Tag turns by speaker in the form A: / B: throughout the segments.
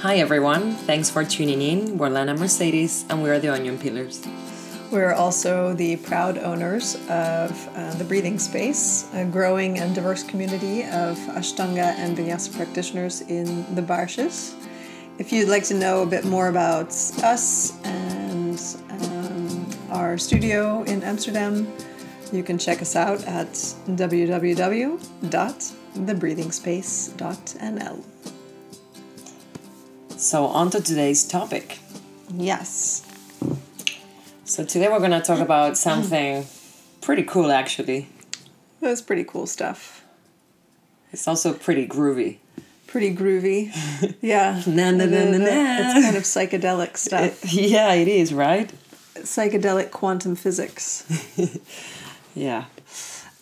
A: Hi everyone, thanks for tuning in. We're Lana Mercedes and we are the Onion Pillars.
B: We're also the proud owners of uh, the Breathing Space, a growing and diverse community of Ashtanga and Vinyasa practitioners in the Baarsjes. If you'd like to know a bit more about us and um, our studio in Amsterdam, you can check us out at www.thebreathingspace.nl.
A: So, on to today's topic.
B: Yes.
A: So, today we're going to talk about something pretty cool actually.
B: That's pretty cool stuff.
A: It's also pretty groovy.
B: Pretty groovy. Yeah.
A: Na, na, na, na, na.
B: It's kind of psychedelic stuff.
A: yeah, it is, right?
B: Psychedelic quantum physics.
A: Yeah.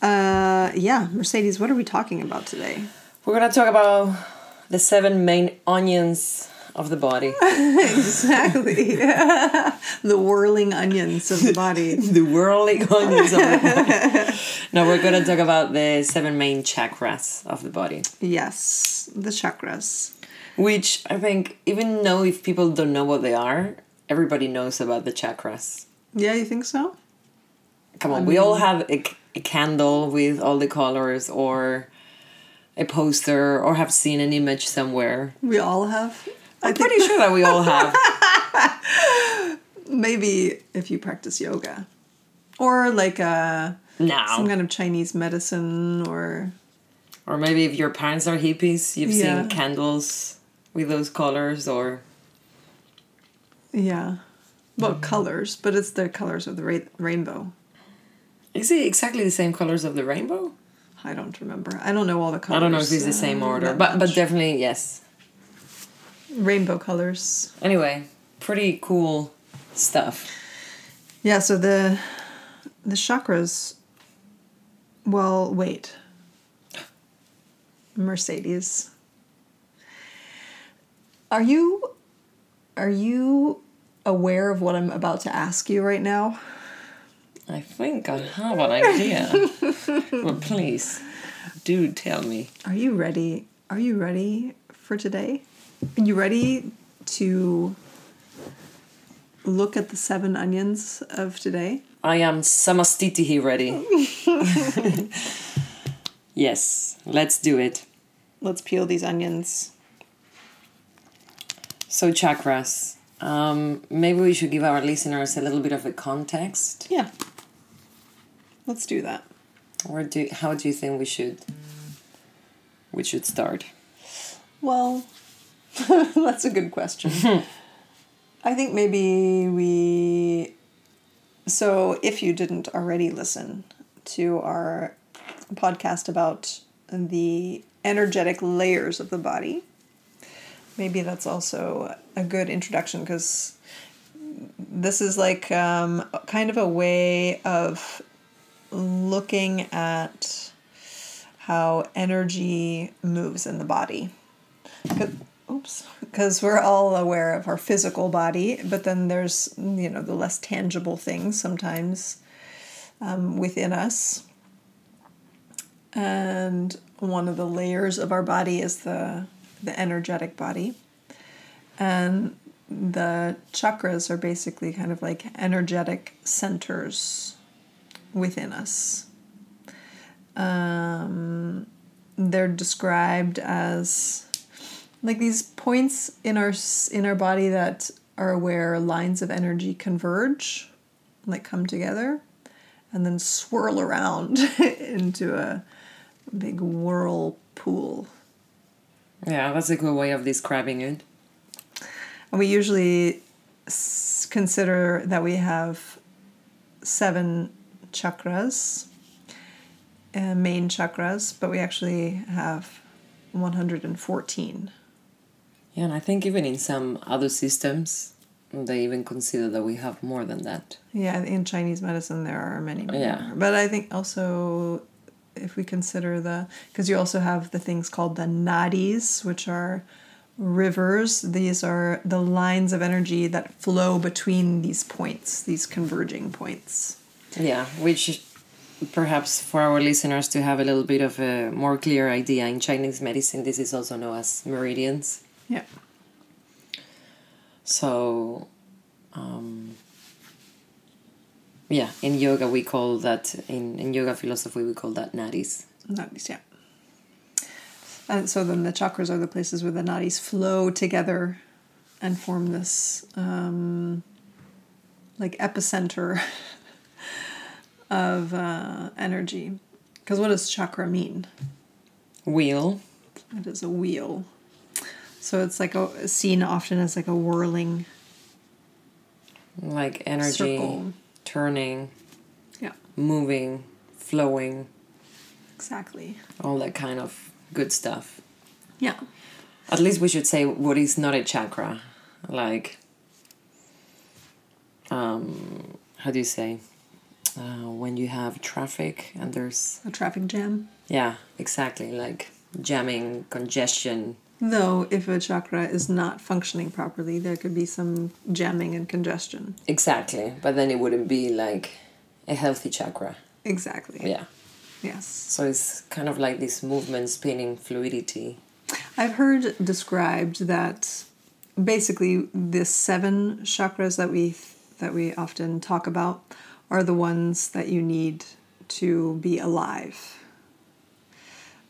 B: Uh, yeah, Mercedes, what are we talking about today?
A: We're going to talk about the seven main onions of the body.
B: exactly. the whirling onions of the body.
A: the whirling onions of the body. now we're going to talk about the seven main chakras of the body.
B: Yes, the chakras.
A: Which I think, even though if people don't know what they are, everybody knows about the chakras.
B: Yeah, you think so?
A: Come on, we all have a, a candle with all the colors or a poster or have seen an image somewhere.
B: We all have.
A: I'm pretty sure that we all have.
B: Maybe if you practice yoga. Or like uh,
A: No.
B: some kind of Chinese medicine or.
A: Or maybe if your parents are hippies, you've
B: Yeah.
A: seen candles with those colors or
B: Yeah. Well, colors, but it's the colors of the ra- rainbow.
A: is it exactly the same colors of the rainbow?
B: I don't remember. I don't know all the colors.
A: I don't know if it's the
B: uh,
A: same order,
B: that
A: but but definitely yes.
B: Rainbow colors.
A: Anyway, pretty cool stuff.
B: Yeah, so the the chakras well, wait. Mercedes. Are you are you aware of what I'm about to ask you right now?
A: I think I have an idea. but please, do tell me.
B: Are you ready? Are you ready for today? Are you ready to look at the seven onions of today?
A: I am samasthitihi ready. yes, let's do it.
B: Let's peel these onions.
A: So chakras. Um, maybe we should give our listeners a little bit of a context.
B: Yeah. Let's do that.
A: Or do how do you think we should we should start?
B: Well, that's a good question. I think maybe we. So, if you didn't already listen to our podcast about the energetic layers of the body, maybe that's also a good introduction because this is like um, kind of a way of looking at how energy moves in the body. 'Cause- because we're all aware of our physical body, but then there's you know the less tangible things sometimes um, within us, and one of the layers of our body is the the energetic body, and the chakras are basically kind of like energetic centers within us. Um, they're described as like these points in our in our body that are where lines of energy converge, like come together, and then swirl around into a big whirlpool.
A: Yeah, that's a good way of describing it.
B: And we usually s- consider that we have seven chakras, uh, main chakras, but we actually have 114.
A: Yeah, and I think even in some other systems, they even consider that we have more than that.
B: Yeah, in Chinese medicine, there are many more.
A: Yeah.
B: But I think also, if we consider the, because you also have the things called the nadis, which are rivers. These are the lines of energy that flow between these points, these converging points.
A: Yeah, which perhaps for our listeners to have a little bit of a more clear idea in Chinese medicine, this is also known as meridians.
B: Yeah.
A: So, um, yeah, in yoga we call that in in yoga philosophy we call that nadis.
B: Nadis, yeah. And so then the chakras are the places where the nadis flow together and form this um, like epicenter of uh, energy. Because what does chakra mean?
A: Wheel.
B: It is a wheel. So it's like a seen often as like a whirling
A: like energy
B: circle.
A: turning,
B: Yeah,
A: moving, flowing,
B: exactly.
A: all that kind of good stuff.
B: Yeah.
A: At least we should say what is not a chakra. Like, um, how do you say? Uh, when you have traffic and there's,
B: A traffic jam.
A: yeah, exactly, like jamming, congestion.
B: Though if a chakra is not functioning properly, there could be some jamming and congestion.
A: Exactly. But then it wouldn't be like a healthy chakra.
B: Exactly.
A: Yeah.
B: Yes.
A: So it's kind of like this movement, spinning, fluidity.
B: I've heard described that basically the seven chakras that we that we often talk about are the ones that you need to be alive.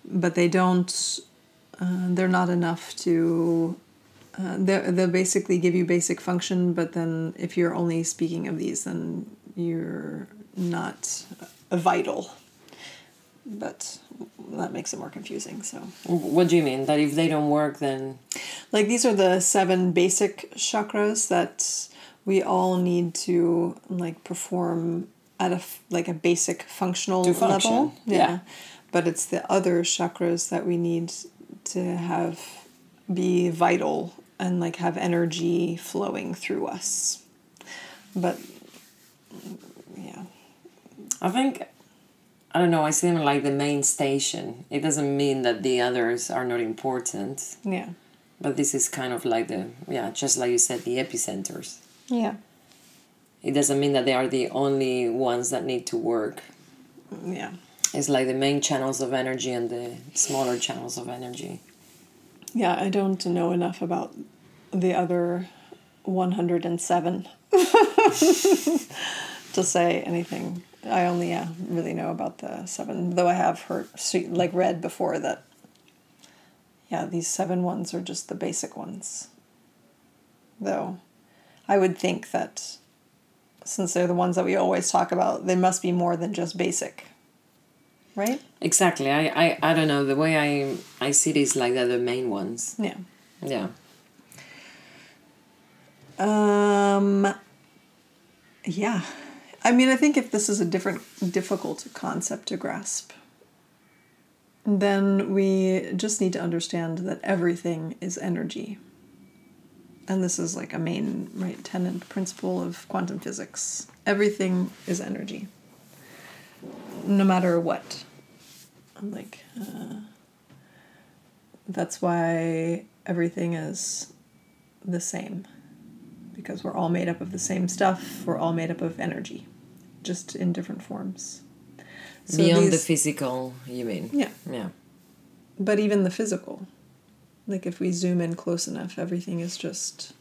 B: But they don't. Uh, they're not enough to. Uh, they they basically give you basic function, but then if you're only speaking of these, then you're not vital. But that makes it more confusing. So.
A: What do you mean? That if they don't work, then
B: Like these are the seven basic chakras that we all need to like perform at a like a basic functional
A: function,
B: level.
A: yeah.
B: But it's the other chakras that we need to have be vital and like have energy flowing through us. But yeah.
A: I think I don't know. I see them like the main station. It doesn't mean that the others are not important,
B: Yeah.
A: but this is kind of like the yeah, just like you said, the epicenters.
B: Yeah.
A: It doesn't mean that they are the only ones that need to work.
B: Yeah.
A: It's like the main channels of energy and the smaller channels of energy.
B: Yeah, I don't know enough about the other 107 to say anything. I only yeah, really know about the seven, though I have heard, like, read before that, yeah, these seven ones are just the basic ones. Though I would think that since they're the ones that we always talk about, they must be more than just basic. Right?
A: Exactly. I, I, I don't know. The way I I see is like they're the main ones.
B: Yeah.
A: Yeah.
B: Um, yeah. I mean, I think if this is a different, difficult concept to grasp, then we just need to understand that everything is energy. And this is like a main right tenant principle of quantum physics. Everything is energy. No matter what. Like, uh, that's why everything is the same because we're all made up of the same stuff. We're all made up of energy, just in different forms. So
A: Beyond the physical, you mean?
B: yeah,
A: Yeah.
B: but even the physical, like if we zoom in close enough, everything is just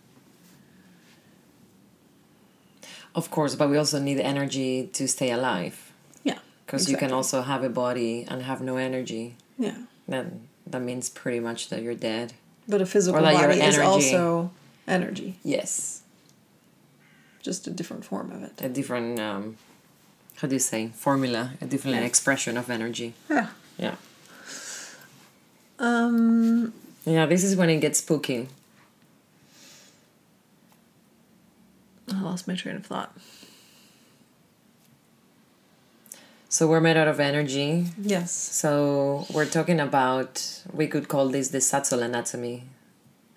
A: Of course, but we also need energy to stay alive. Because you can also have a body and have no energy.
B: yeah,
A: Then that means pretty much that you're dead.
B: but a physical body is also energy,
A: Yes.
B: just a different form of it.
A: A different, um, how do you say, formula, a different
B: Yeah.
A: expression of energy.
B: Yeah.
A: Yeah.
B: Um.
A: Yeah, this is when it gets spooky.
B: I lost my train of thought.
A: So we're made out of energy.
B: Yes.
A: So we're talking about, we could call this the subtle anatomy.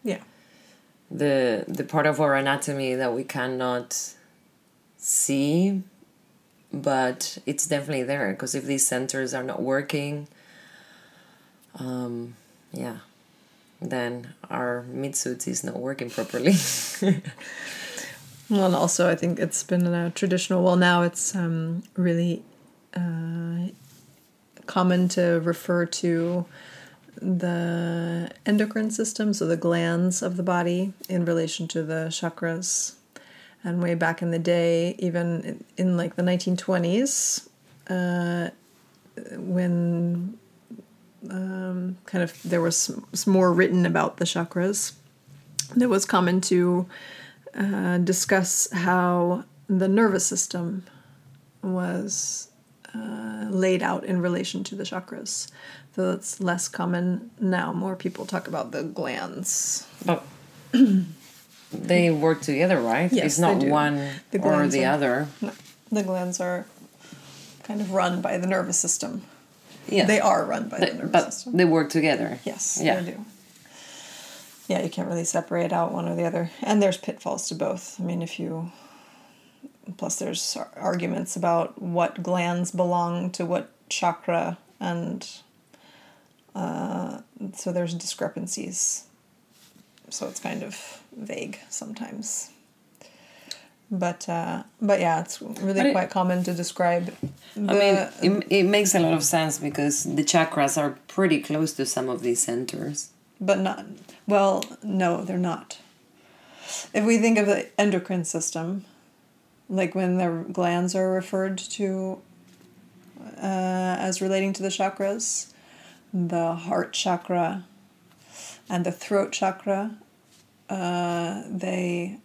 B: Yeah.
A: the the part of our anatomy that we cannot see but it's definitely there because if these centers are not working um yeah then our midsuit is not working properly
B: Well, and also I think it's been a traditional. Well, now it's um, really uh, common to refer to the endocrine system, so the glands of the body, in relation to the chakras. And way back in the day, even in, like the 1920s, uh, when um, kind of there was more written about the chakras, it was common to uh, discuss how the nervous system was uh, laid out in relation to the chakras. So it's less common now. More people talk about the glands.
A: But they work together, right?
B: Yes,
A: it's not one
B: The
A: or the
B: are-
A: other.
B: No, the glands are kind of run by the nervous system.
A: Yeah.
B: They are run by the
A: They-
B: nervous
A: but
B: system.
A: they work together.
B: Yes,
A: Yeah.
B: they do. Yeah, you can't really separate out one or the other. And there's pitfalls to both. I mean, if you. Plus, there's arguments about what glands belong to what chakra, and uh, so there's discrepancies. So it's kind of vague sometimes. But uh, but yeah, it's really
A: But it-
B: quite common to describe. The,
A: I mean, it, it makes a lot of sense because the chakras are pretty close to some of these centers.
B: but not well no they're not if we think of the endocrine system like when the glands are referred to uh, as relating to the chakras the heart chakra and the throat chakra uh, they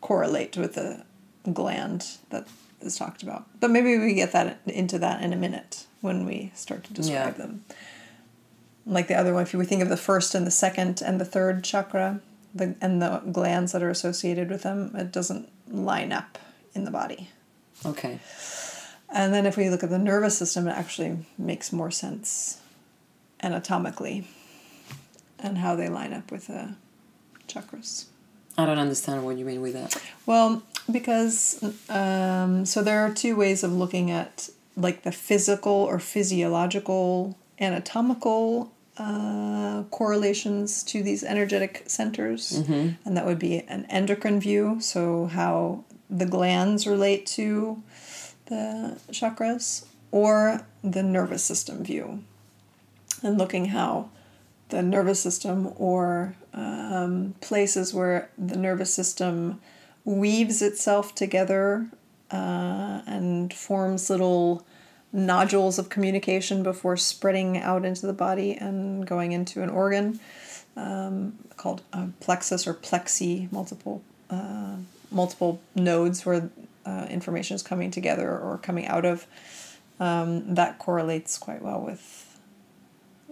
B: correlate with the gland that is talked about. But maybe we get that into that in a minute when we start to describe
A: Yeah.
B: them. Like the other one, if we think of the first and the second and the third chakra, the and the glands that are associated with them, it doesn't line up in the body.
A: Okay.
B: And then if we look at the nervous system, it actually makes more sense anatomically and how they line up with the chakras.
A: I don't understand what you mean with that.
B: Well, because um, so there are two ways of looking at like the physical or physiological anatomical uh, correlations to these energetic centers, and that would be an endocrine view. So how the glands relate to the chakras, or the nervous system view, and looking how the nervous system or um, places where the nervous system weaves itself together uh, and forms little nodules of communication before spreading out into the body and going into an organ um, called plexus or plexi, multiple uh, multiple nodes where uh, information is coming together or coming out of. Um, that correlates quite well with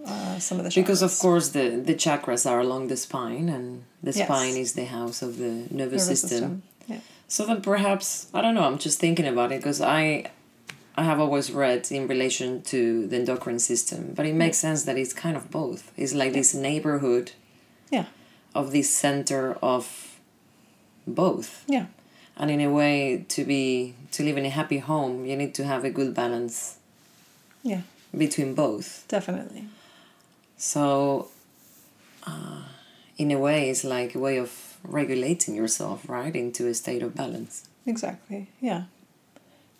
B: uh, some of the chakras.
A: Because of course the the chakras are along the spine, and the
B: Yes.
A: spine is the house of the nervous,
B: nervous
A: system.
B: system. Yeah.
A: So then perhaps I don't know. I'm just thinking about it because I, I have always read in relation to the endocrine system, but it makes sense that it's kind of both. It's like this neighborhood
B: Yeah.
A: of this center of both,
B: Yeah.
A: and in a way, to be to live in a happy home, you need to have a good balance
B: Yeah.
A: between both.
B: Definitely.
A: So, uh, in a way, it's like a way of regulating yourself, right, into a state of balance.
B: Exactly. Yeah.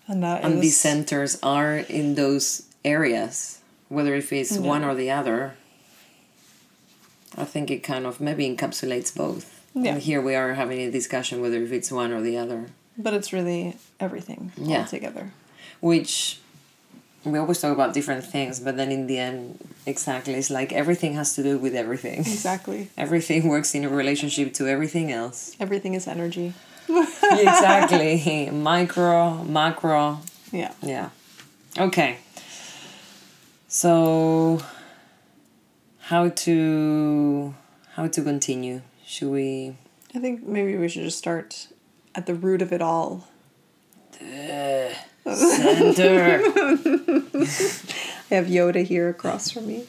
B: And that
A: and
B: is-
A: these centers are in those areas whether if it's
B: Yeah.
A: one or the other i think it kind of maybe encapsulates both
B: Yeah.
A: and here we are having a discussion whether if it's one or the other
B: But it's really everything
A: Yeah.
B: all together.
A: which we always talk about different things but then in the end exactly it's like everything has to do with everything
B: Exactly.
A: everything works in a relationship to everything else
B: Everything is energy.
A: exactly micro macro
B: Yeah.
A: Yeah. Okay. So how to how to continue? Should we
B: I think maybe we should just start at the root of it all.
A: uh, center
B: I have Yoda here across from me.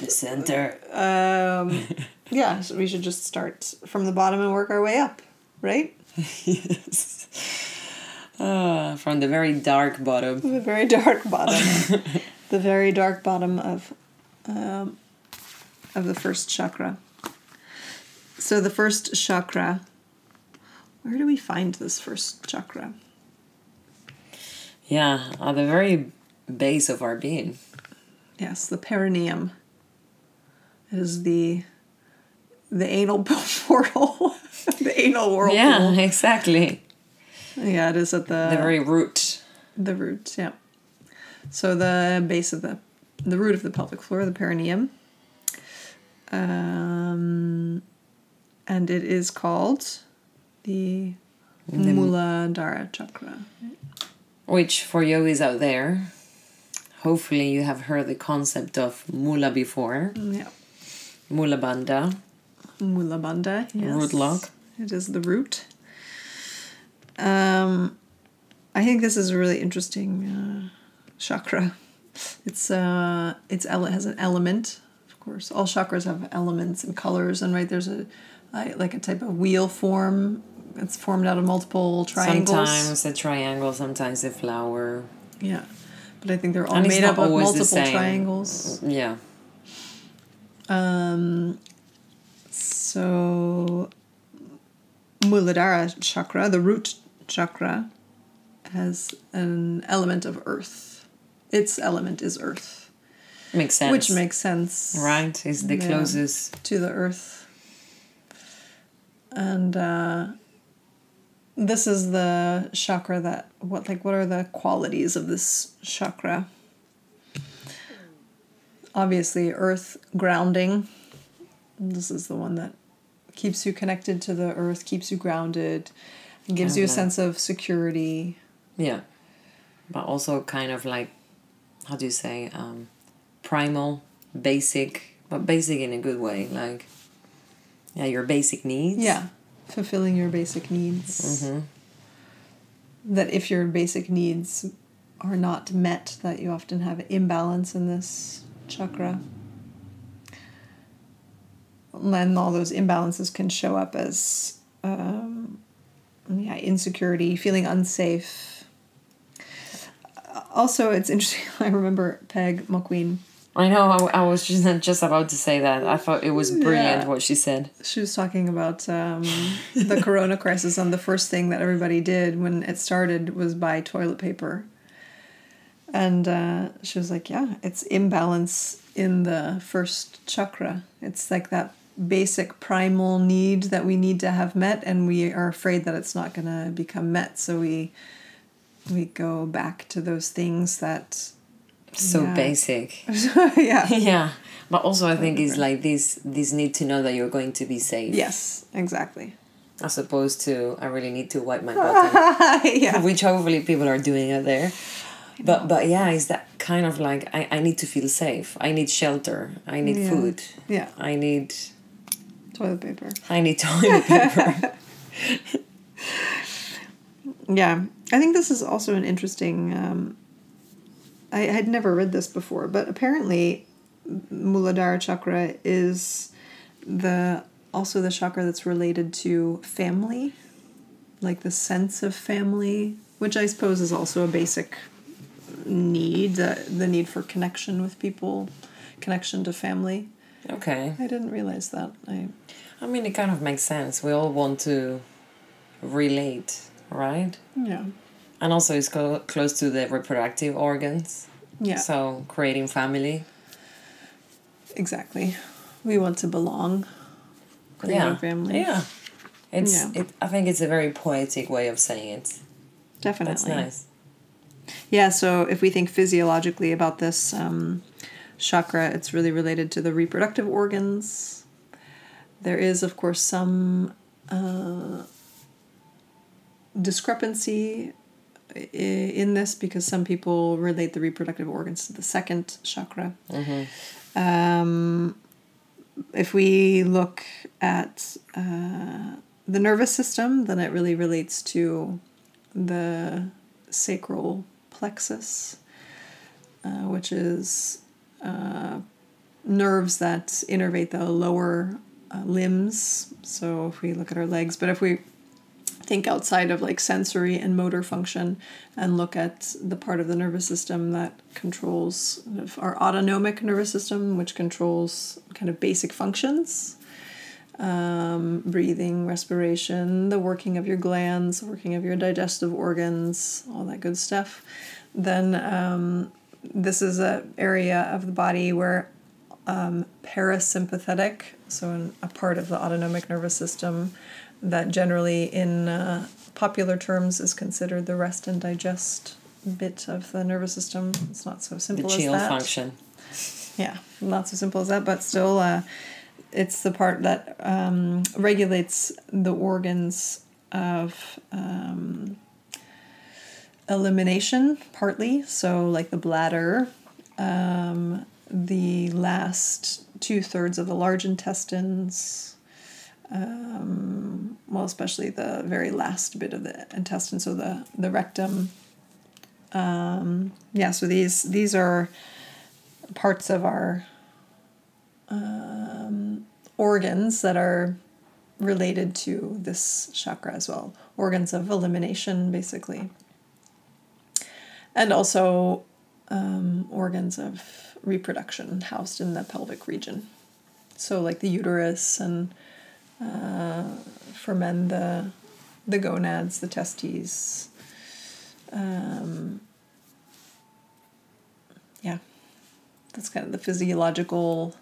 A: the center?
B: Um, yeah, so we should just start from the bottom and work our way up, right?
A: yes. Ah, from the very dark bottom.
B: The very dark bottom. the very dark bottom of um, of the first chakra. So the first chakra. Where do we find this first chakra?
A: Yeah, at the very base of our being.
B: Yes, the perineum. It is the the anal portal, the anal whirlpool.
A: Yeah, exactly.
B: Yeah, it is at the
A: The very root.
B: the root. Yeah. So the base of the the root of the pelvic floor, the perineum. Um, and it is called the Muladhara chakra.
A: Which for yogis out there, hopefully you have heard the concept of mula before.
B: Yeah.
A: Mula bandha.
B: Mulabandha. Yes.
A: Root lock.
B: It is the root. Um, I think this is a really interesting uh, chakra. It's uh, it's ele- has an element, of course. All chakras have elements and colors, and right there's a like a type of wheel form. It's formed out of multiple triangles.
A: Sometimes a triangle, sometimes a flower.
B: Yeah, but I think they're all
A: And
B: made up of multiple triangles.
A: Yeah.
B: Um, so, Muladhara chakra, the root chakra, has an element of earth. Its element is earth,
A: Makes sense.
B: which makes sense
A: Right? It's the
B: Yeah.
A: closest.
B: to the earth. And uh, this is the chakra that what like what are the qualities of this chakra? Obviously, earth grounding. This is the one that keeps you connected to the earth, keeps you grounded, gives you a sense of security.
A: Yeah. But also kind of like, how do you say, um, primal, basic, but basic in a good way. Like, yeah, your basic needs.
B: Yeah, fulfilling your basic needs.
A: hmm
B: that if your basic needs are not met, that you often have imbalance in this chakra. And all those imbalances can show up as um, yeah, insecurity, feeling unsafe. Also, it's interesting. I remember Peg Mulqueen.
A: I know. I, I was just just about to say that. I thought it was brilliant
B: Yeah.
A: what she said.
B: She was talking about um, the corona crisis, and the first thing that everybody did when it started was buy toilet paper. And uh, she was like, Yeah, it's imbalance in the first chakra. It's like that basic primal need that we need to have met, and we are afraid that it's not going to become met. So we we go back to those things that
A: So
B: Yeah.
A: basic.
B: yeah
A: yeah. But also, I think it's like this this need to know that you're going to be safe.
B: yes exactly
A: As opposed to, I really need to wipe my butt.
B: yeah
A: which hopefully people are doing it there but but yeah it's that kind of like I, I need to feel safe i need shelter i need
B: Yeah.
A: food
B: yeah
A: i need
B: toilet paper
A: i need toilet paper
B: Yeah, I think this is also an interesting. Um, I had never read this before, but apparently, Muladhara chakra is the also the chakra that's related to family, like the sense of family, which I suppose is also a basic need the, the need for connection with people, connection to family.
A: okay
B: I didn't realize that. I
A: i mean it kind of makes sense we all want to relate right
B: yeah
A: and also it's co- close to the reproductive organs
B: yeah
A: so creating family
B: exactly. We want to belong. creating
A: yeah
B: family.
A: yeah it's
B: Yeah.
A: It, i think it's a very poetic way of saying it
B: Definitely.
A: that's nice
B: Yeah, so if we think physiologically about this um, chakra, it's really related to the reproductive organs. There is, of course, some uh, discrepancy in this because some people relate the reproductive organs to the second chakra. Um, if we look at uh, the nervous system, then it really relates to the sacral plexus, uh, which is uh, nerves that innervate the lower uh, limbs. So if we look at our legs, but if we think outside of like sensory and motor function and look at the part of the nervous system that controls our autonomic nervous system, which controls kind of basic functions um, breathing, respiration, the working of your glands, working of your digestive organs, all that good stuff, then um, this is a area of the body where um, parasympathetic, so an, a part of the autonomic nervous system that generally, in uh, popular terms, is considered the rest and digest bit of the nervous system. It's not so
A: The
B: simple as
A: chill
B: that.
A: function.
B: Yeah, not so simple as that, but still, uh, it's the part that um, regulates the organs of um, elimination, partly. So, like the bladder, um, the last two thirds of the large intestines, um, well, especially the very last bit of the intestine, so the, the rectum. Um, yeah, so these these are parts of our um, organs that are related to this chakra as well. Organs of elimination, basically. And also um, organs of reproduction housed in the pelvic region. So, like the uterus, and uh, for men, the, the gonads, the testes. Um, yeah, that's kind of the physiological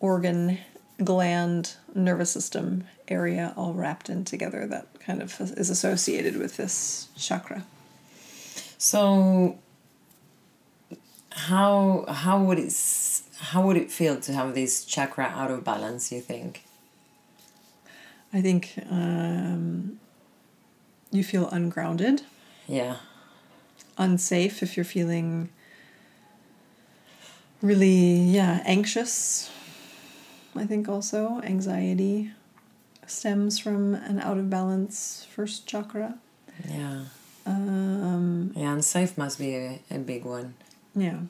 B: organ, gland, nervous system area all wrapped in together that kind of is associated with this chakra.
A: So, how how would it how would it feel to have this chakra out of balance? You think?
B: I think um, you feel ungrounded,
A: Yeah.
B: unsafe if you're feeling really, yeah, anxious. I think also anxiety stems from an out of balance first chakra.
A: Yeah.
B: Um,
A: Yeah, and safe must be a, a big one.
B: yeah,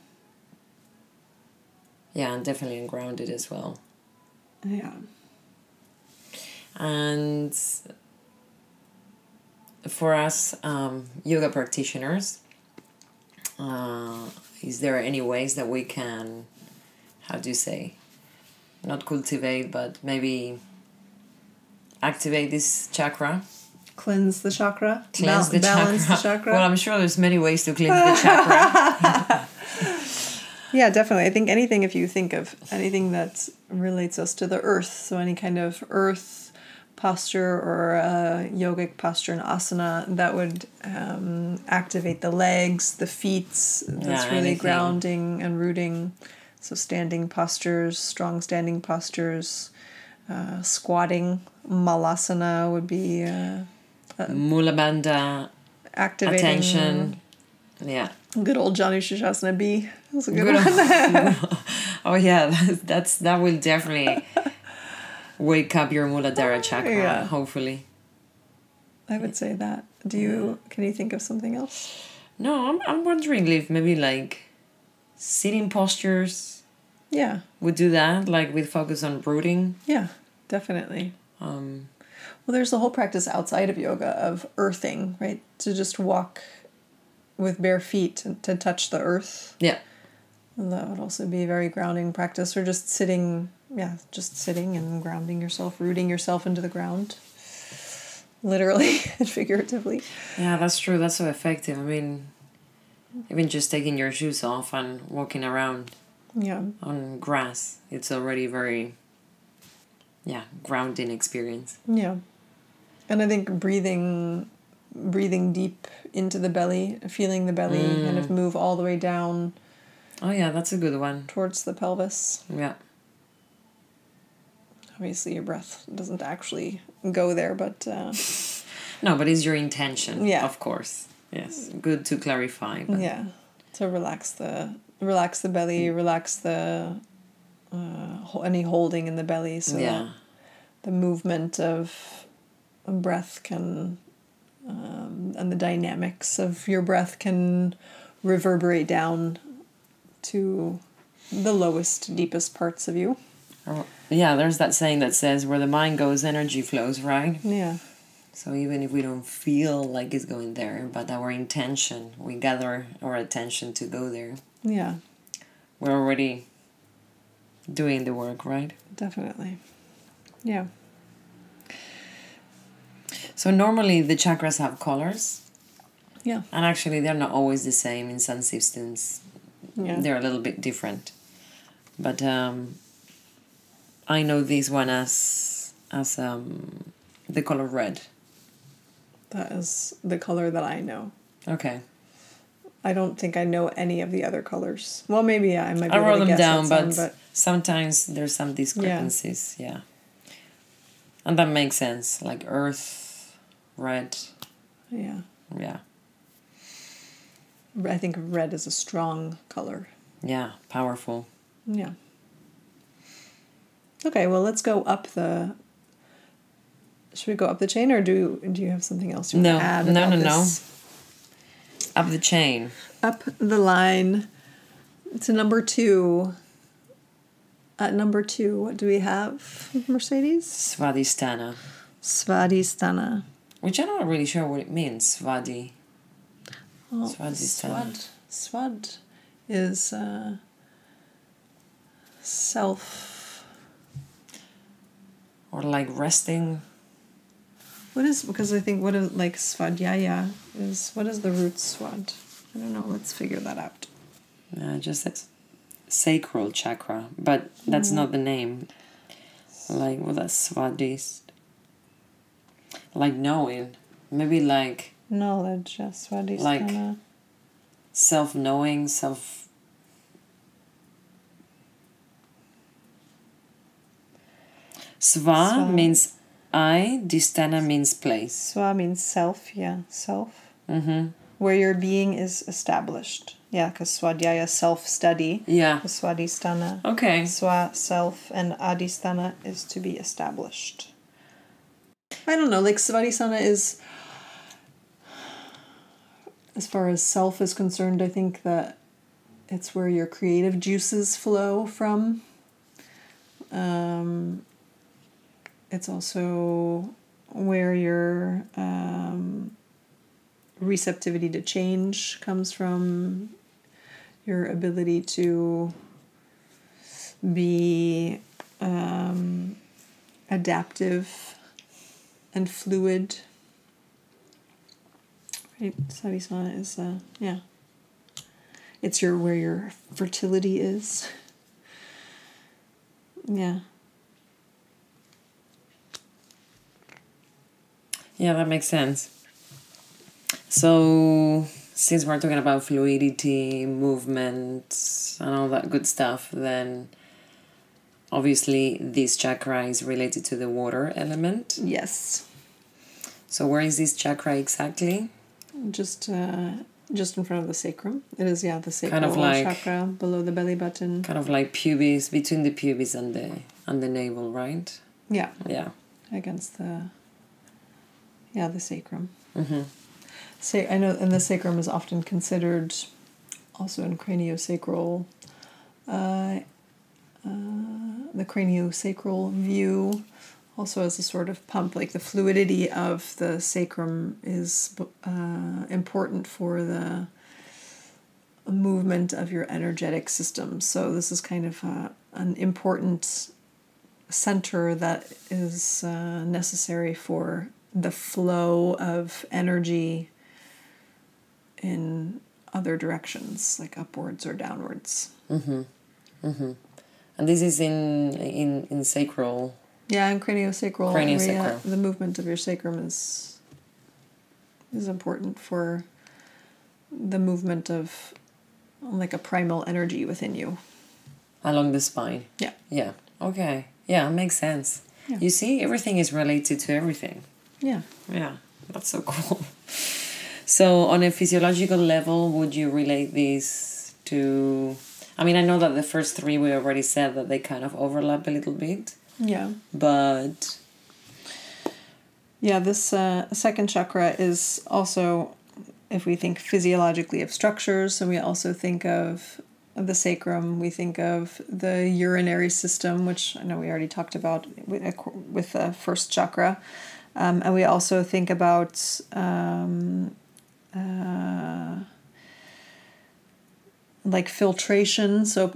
A: Yeah, and definitely ungrounded as well.
B: yeah.
A: And for us um, yoga practitioners, uh, is there any ways that we can, how do you say, not cultivate, but maybe activate this chakra,
B: Cleanse the chakra,
A: cleanse
B: bal-
A: the
B: balance
A: chakra?
B: the chakra.
A: Well, I'm sure there's many ways to cleanse the chakra.
B: Yeah, definitely. I think anything, if you think of anything that relates us to the earth, so any kind of earth posture or uh, yogic posture and asana, that would um, activate the legs, the feet. That's
A: Yeah,
B: really
A: anything.
B: grounding and rooting. So, standing postures, strong standing postures, uh, squatting, malasana would be uh,
A: Mula bandha,
B: activating.
A: attention. Yeah.
B: Good old Janu Sirsasana B. That's a good,
A: Good
B: one.
A: oh yeah, that's, that's that will definitely wake up your Muladhara chakra.
B: Yeah.
A: Hopefully.
B: I would say that. Do you? Can you think of something else?
A: No, I'm I'm wondering if maybe like sitting postures
B: Yeah,
A: would do that, like with focus on rooting.
B: yeah, definitely.
A: Um,
B: Well, there's the whole practice outside of yoga of earthing, right? To just walk with bare feet and to touch the earth.
A: yeah,
B: And that would also be a very grounding practice, or just sitting, yeah, just sitting and grounding yourself, rooting yourself into the ground, literally and figuratively.
A: yeah, that's true. That's so effective. I mean, even just taking your shoes off and walking around
B: Yeah,
A: on grass, it's already very, yeah, grounding experience.
B: yeah. And I think breathing, breathing deep into the belly, feeling the belly kind of mm. move all the way down
A: Oh yeah, that's a good one.
B: towards the pelvis.
A: Yeah.
B: Obviously, your breath doesn't actually go there, but uh,
A: No, but it's your intention.
B: Yeah.
A: Of course. Yes. Good to clarify. But
B: yeah, to relax the relax the belly, relax the uh, any holding in the belly, so
A: yeah.
B: the movement of breath can um, and the dynamics of your breath can reverberate down to the lowest, deepest parts of you.
A: Or- Yeah, there's that saying that says where the mind goes, energy flows, right?
B: Yeah,
A: So even if we don't feel like it's going there, but our intention, we gather our attention to go there,
B: yeah,
A: we're already doing the work, right?
B: definitely. Yeah.
A: So normally the chakras have colors,
B: Yeah.
A: and actually they're not always the same in some systems.
B: Yeah.
A: They're a little bit different. but um, I know this one as as um, the color red.
B: That is the color that I know.
A: Okay,
B: I don't think I know any of the other colors. Well, maybe I might. Be
A: I
B: able
A: wrote
B: to
A: them down, but,
B: some, but
A: sometimes there's some discrepancies. Yeah. and that makes sense. Like earth, red.
B: yeah,
A: Yeah,
B: I think red is a strong color.
A: yeah, powerful.
B: Yeah. Okay, well, let's go up the. Should we go up the chain, or do do you have something else you
A: No,
B: want to add?
A: no, no, no.
B: this?
A: Up the chain.
B: Up the line to number two. At number two, what do we have, Mercedes?
A: Svadhisthana,
B: Svadhisthana.
A: which I'm not really sure what it means. Svadi.
B: Oh,
A: Svadhisthana.
B: Swad. Swad is uh, self.
A: Or like resting.
B: What is because I think what is like svadhyaya is what is the root swad? I don't know. Let's figure that out.
A: Uh, just says sacral chakra, but that's not the name. Like, well, that's Svadhist. Like knowing. Maybe like
B: Knowledge, svadhisthana.
A: Like- self knowing, self. Sva
B: Sva.
A: means I, Distana means place.
B: Swa means self. Yeah, self.
A: Mm-hmm.
B: Where your being is established. Yeah, because swadhyaya self study.
A: Yeah.
B: Swadhisthana.
A: Okay.
B: Swa self and adhisthana is to be established. I don't know, like Svadhisthana is as far as self is concerned, I think that it's where your creative juices flow from. Um, it's also where your um, receptivity to change comes from, your ability to be um, adaptive and fluid. Right, Savisana is uh, yeah. It's your where your fertility is. Yeah.
A: Yeah, that makes sense. So, since we're talking about fluidity, movement, and all that good stuff, then obviously this chakra is related to the water element.
B: Yes.
A: So, where is this chakra exactly?
B: Just uh, just in front of the sacrum. It is yeah the sacral
A: Kind of like-
B: chakra below the belly button.
A: Kind of like pubis, between the pubis and the and the navel, right?
B: Yeah,
A: Yeah.
B: against the yeah the sacrum.
A: Mm-hmm.
B: Say I know, and the sacrum is often considered also in craniosacral. Uh, uh, the craniosacral view also as a sort of pump, like the fluidity of the sacrum is uh, important for the movement of your energetic system. So this is kind of uh, an important center that is uh, necessary for the flow of energy in other directions, like upwards or downwards.
A: Mm-hmm. Mm-hmm. And this is in in in sacral.
B: Yeah, and craniosacral,
A: Craniosacral.
B: the movement of your sacrum is is important for the movement of like a primal energy within you.
A: along the spine.
B: Yeah.
A: Yeah. Okay. Yeah, makes sense.
B: Yeah.
A: You see, everything is related to everything.
B: Yeah.
A: Yeah, that's so cool. So, on a physiological level, would you relate these to? I mean, I know that the first three we already said that they kind of overlap a little bit,
B: Yeah.
A: but
B: Yeah, this uh, second chakra is also, if we think physiologically of structures, and we also think of the sacrum, we think of the urinary system, which I know we already talked about with, with the first chakra. Um, and we also think about um, uh, like filtration. So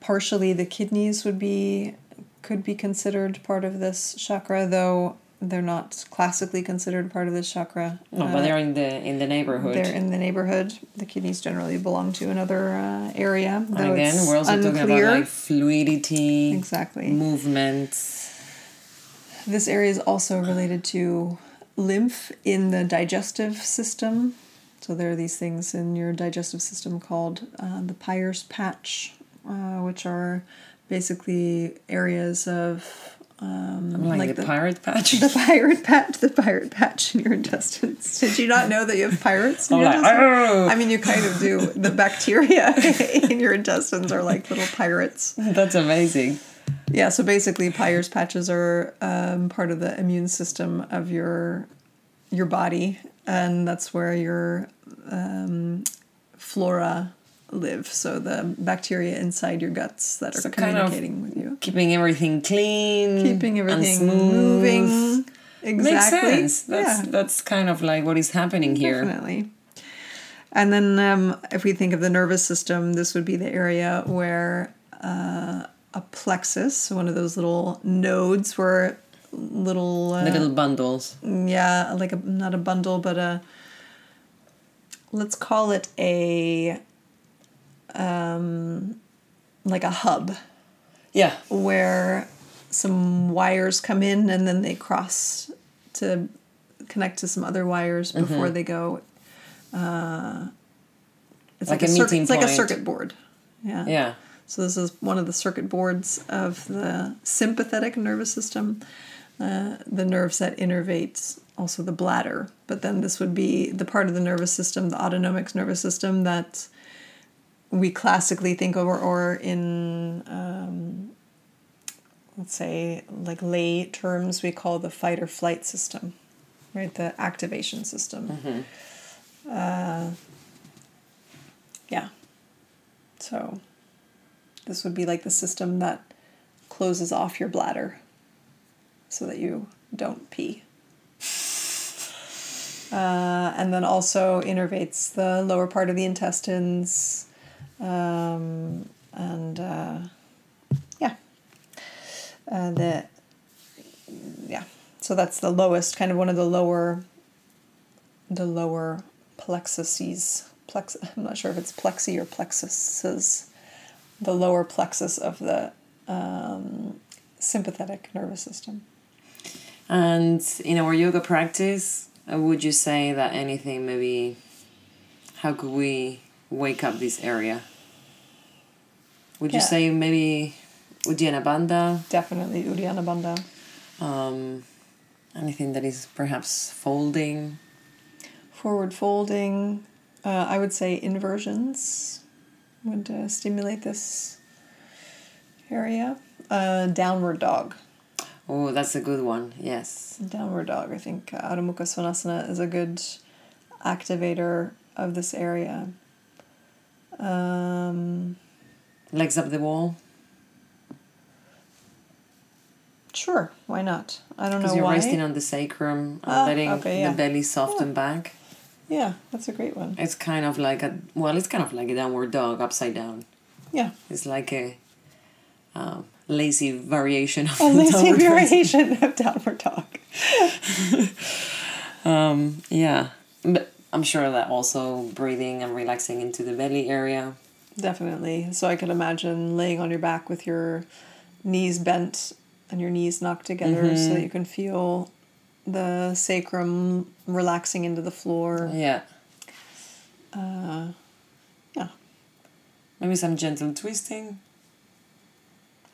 B: partially the kidneys would be could be considered part of this chakra, though they're not classically considered part of this chakra.
A: No,
B: Uh,
A: but they're in the in the neighborhood.
B: they're in the neighborhood. The kidneys generally belong to another uh, area.
A: and
B: though
A: again,
B: it's
A: we're also talking about
B: unclear.
A: like fluidity,
B: Exactly.
A: movement.
B: This area is also related to lymph in the digestive system. So there are these things in your digestive system called uh, the Peyer's patch, uh, which are basically areas of um,
A: Like, the,
B: the,
A: pirate patch.
B: the pirate patch, the pirate patch in your intestines. Did you not know that you have pirates in
A: I'm
B: your
A: like,
B: intestines?
A: "Oh."
B: I mean, you kind of do. The bacteria in your intestines are like little pirates.
A: That's amazing.
B: Yeah, so basically, Peyer's patches are um, part of the immune system of your your body, and that's where your um, flora live. So the bacteria inside your guts that are
A: So kind of
B: communicating with you,
A: Keeping everything clean,
B: keeping everything moving. Exactly.
A: Makes sense. That's
B: yeah,
A: that's kind of like what is happening here.
B: definitely. And then, um, if we think of the nervous system, this would be the area where uh, a plexus, one of those little nodes, where little uh,
A: little bundles.
B: yeah like a not a bundle but a let's call it a um like a hub
A: Yeah.
B: where some wires come in and then they cross to connect to some other wires before they go uh it's
A: Like
B: like,
A: a
B: a, circuit, it's like a circuit board yeah
A: Yeah.
B: So this is one of the circuit boards of the sympathetic nervous system, uh, the nerves that innervate also the bladder. But then this would be the part of the nervous system, the autonomic nervous system that we classically think of, or, in um, let's say like lay terms, we call the fight or flight system, right? The activation system. Uh, yeah. So this would be like the system that closes off your bladder so that you don't pee. Uh, and then also innervates the lower part of the intestines. Um, and uh, yeah. Uh, the, yeah. So that's the lowest, kind of one of the lower, the lower plexuses. Plex, I'm not sure if it's plexi or plexuses the lower plexus of the um, sympathetic nervous system.
A: And in our yoga practice, uh, would you say that anything maybe how could we wake up this area? Would you say maybe Uddiyana Bandha?
B: Definitely Uddiyana Bandha.
A: Um, anything that is perhaps folding?
B: Forward folding, uh, I would say inversions would uh, stimulate this area. Uh, downward dog.
A: Oh, that's a good one. Yes.
B: Downward dog. I think uh, Adho Mukha Svanasana is a good activator of this area. Um,
A: Legs up the wall.
B: sure, why not? I don't know
A: Because you're
B: why.
A: resting on the sacrum
B: Ah,
A: letting
B: okay, yeah.
A: the belly soften back.
B: Yeah, that's a great one.
A: It's kind of like a well, it's kind of like a downward dog upside down.
B: Yeah.
A: It's like a um, lazy variation of
B: A lazy
A: downward dog.
B: variation of downward dog.
A: Um, yeah, but I'm sure that also breathing and relaxing into the belly area.
B: Definitely. So I can imagine laying on your back with your knees bent and your knees knocked together so that you can feel the sacrum relaxing into the floor.
A: Yeah,
B: Uh, yeah.
A: maybe some gentle twisting.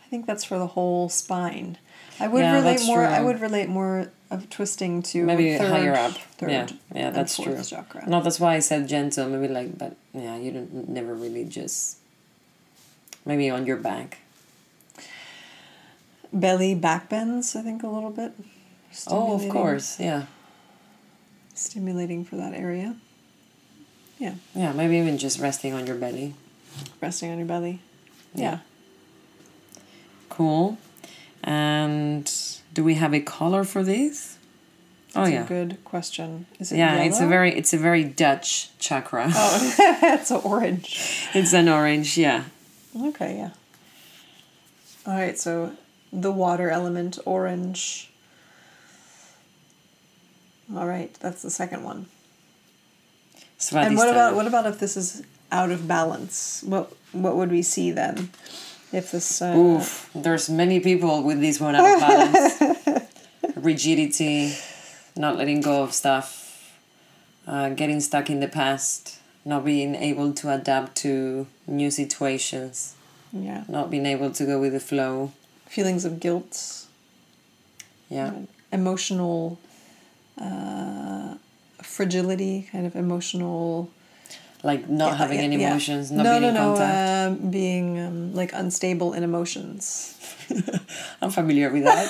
B: I think that's for the whole spine. I would
A: Yeah,
B: relate more I would relate more of twisting to
A: Maybe
B: third,
A: higher up.
B: third
A: yeah, yeah, that's true.
B: chakra.
A: No, that's why I said gentle. Maybe like, but yeah, you don't never really just maybe on your back.
B: Belly back bends, I think a little bit.
A: Oh, of course, yeah,
B: Stimulating for that area. Yeah.
A: yeah. Maybe even just resting on your belly.
B: Resting on your belly.
A: Yeah.
B: yeah.
A: Cool. And do we have a color for this? Oh
B: That's
A: yeah.
B: a good question. Is it
A: Yeah, it's a very it's a very Dutch chakra.
B: Oh, it's a orange.
A: It's an orange, yeah.
B: Okay, yeah. All right, so the water element, orange. All right, that's the second one.
A: Svadhisthana.
B: And what about what about if this is out of balance? What what would we see then? If this uh,
A: Oof, there's many people with this one out of balance. Rigidity, not letting go of stuff, uh, getting stuck in the past, not being able to adapt to new situations,
B: yeah,
A: not being able to go with the flow.
B: feelings of guilt,
A: Yeah.
B: emotional uh, fragility, kind of emotional
A: Like not
B: Yeah,
A: having
B: yeah,
A: any
B: yeah.
A: emotions, not
B: no,
A: being
B: no,
A: in
B: no,
A: contact.
B: um, being um, like unstable in emotions.
A: I'm familiar with that.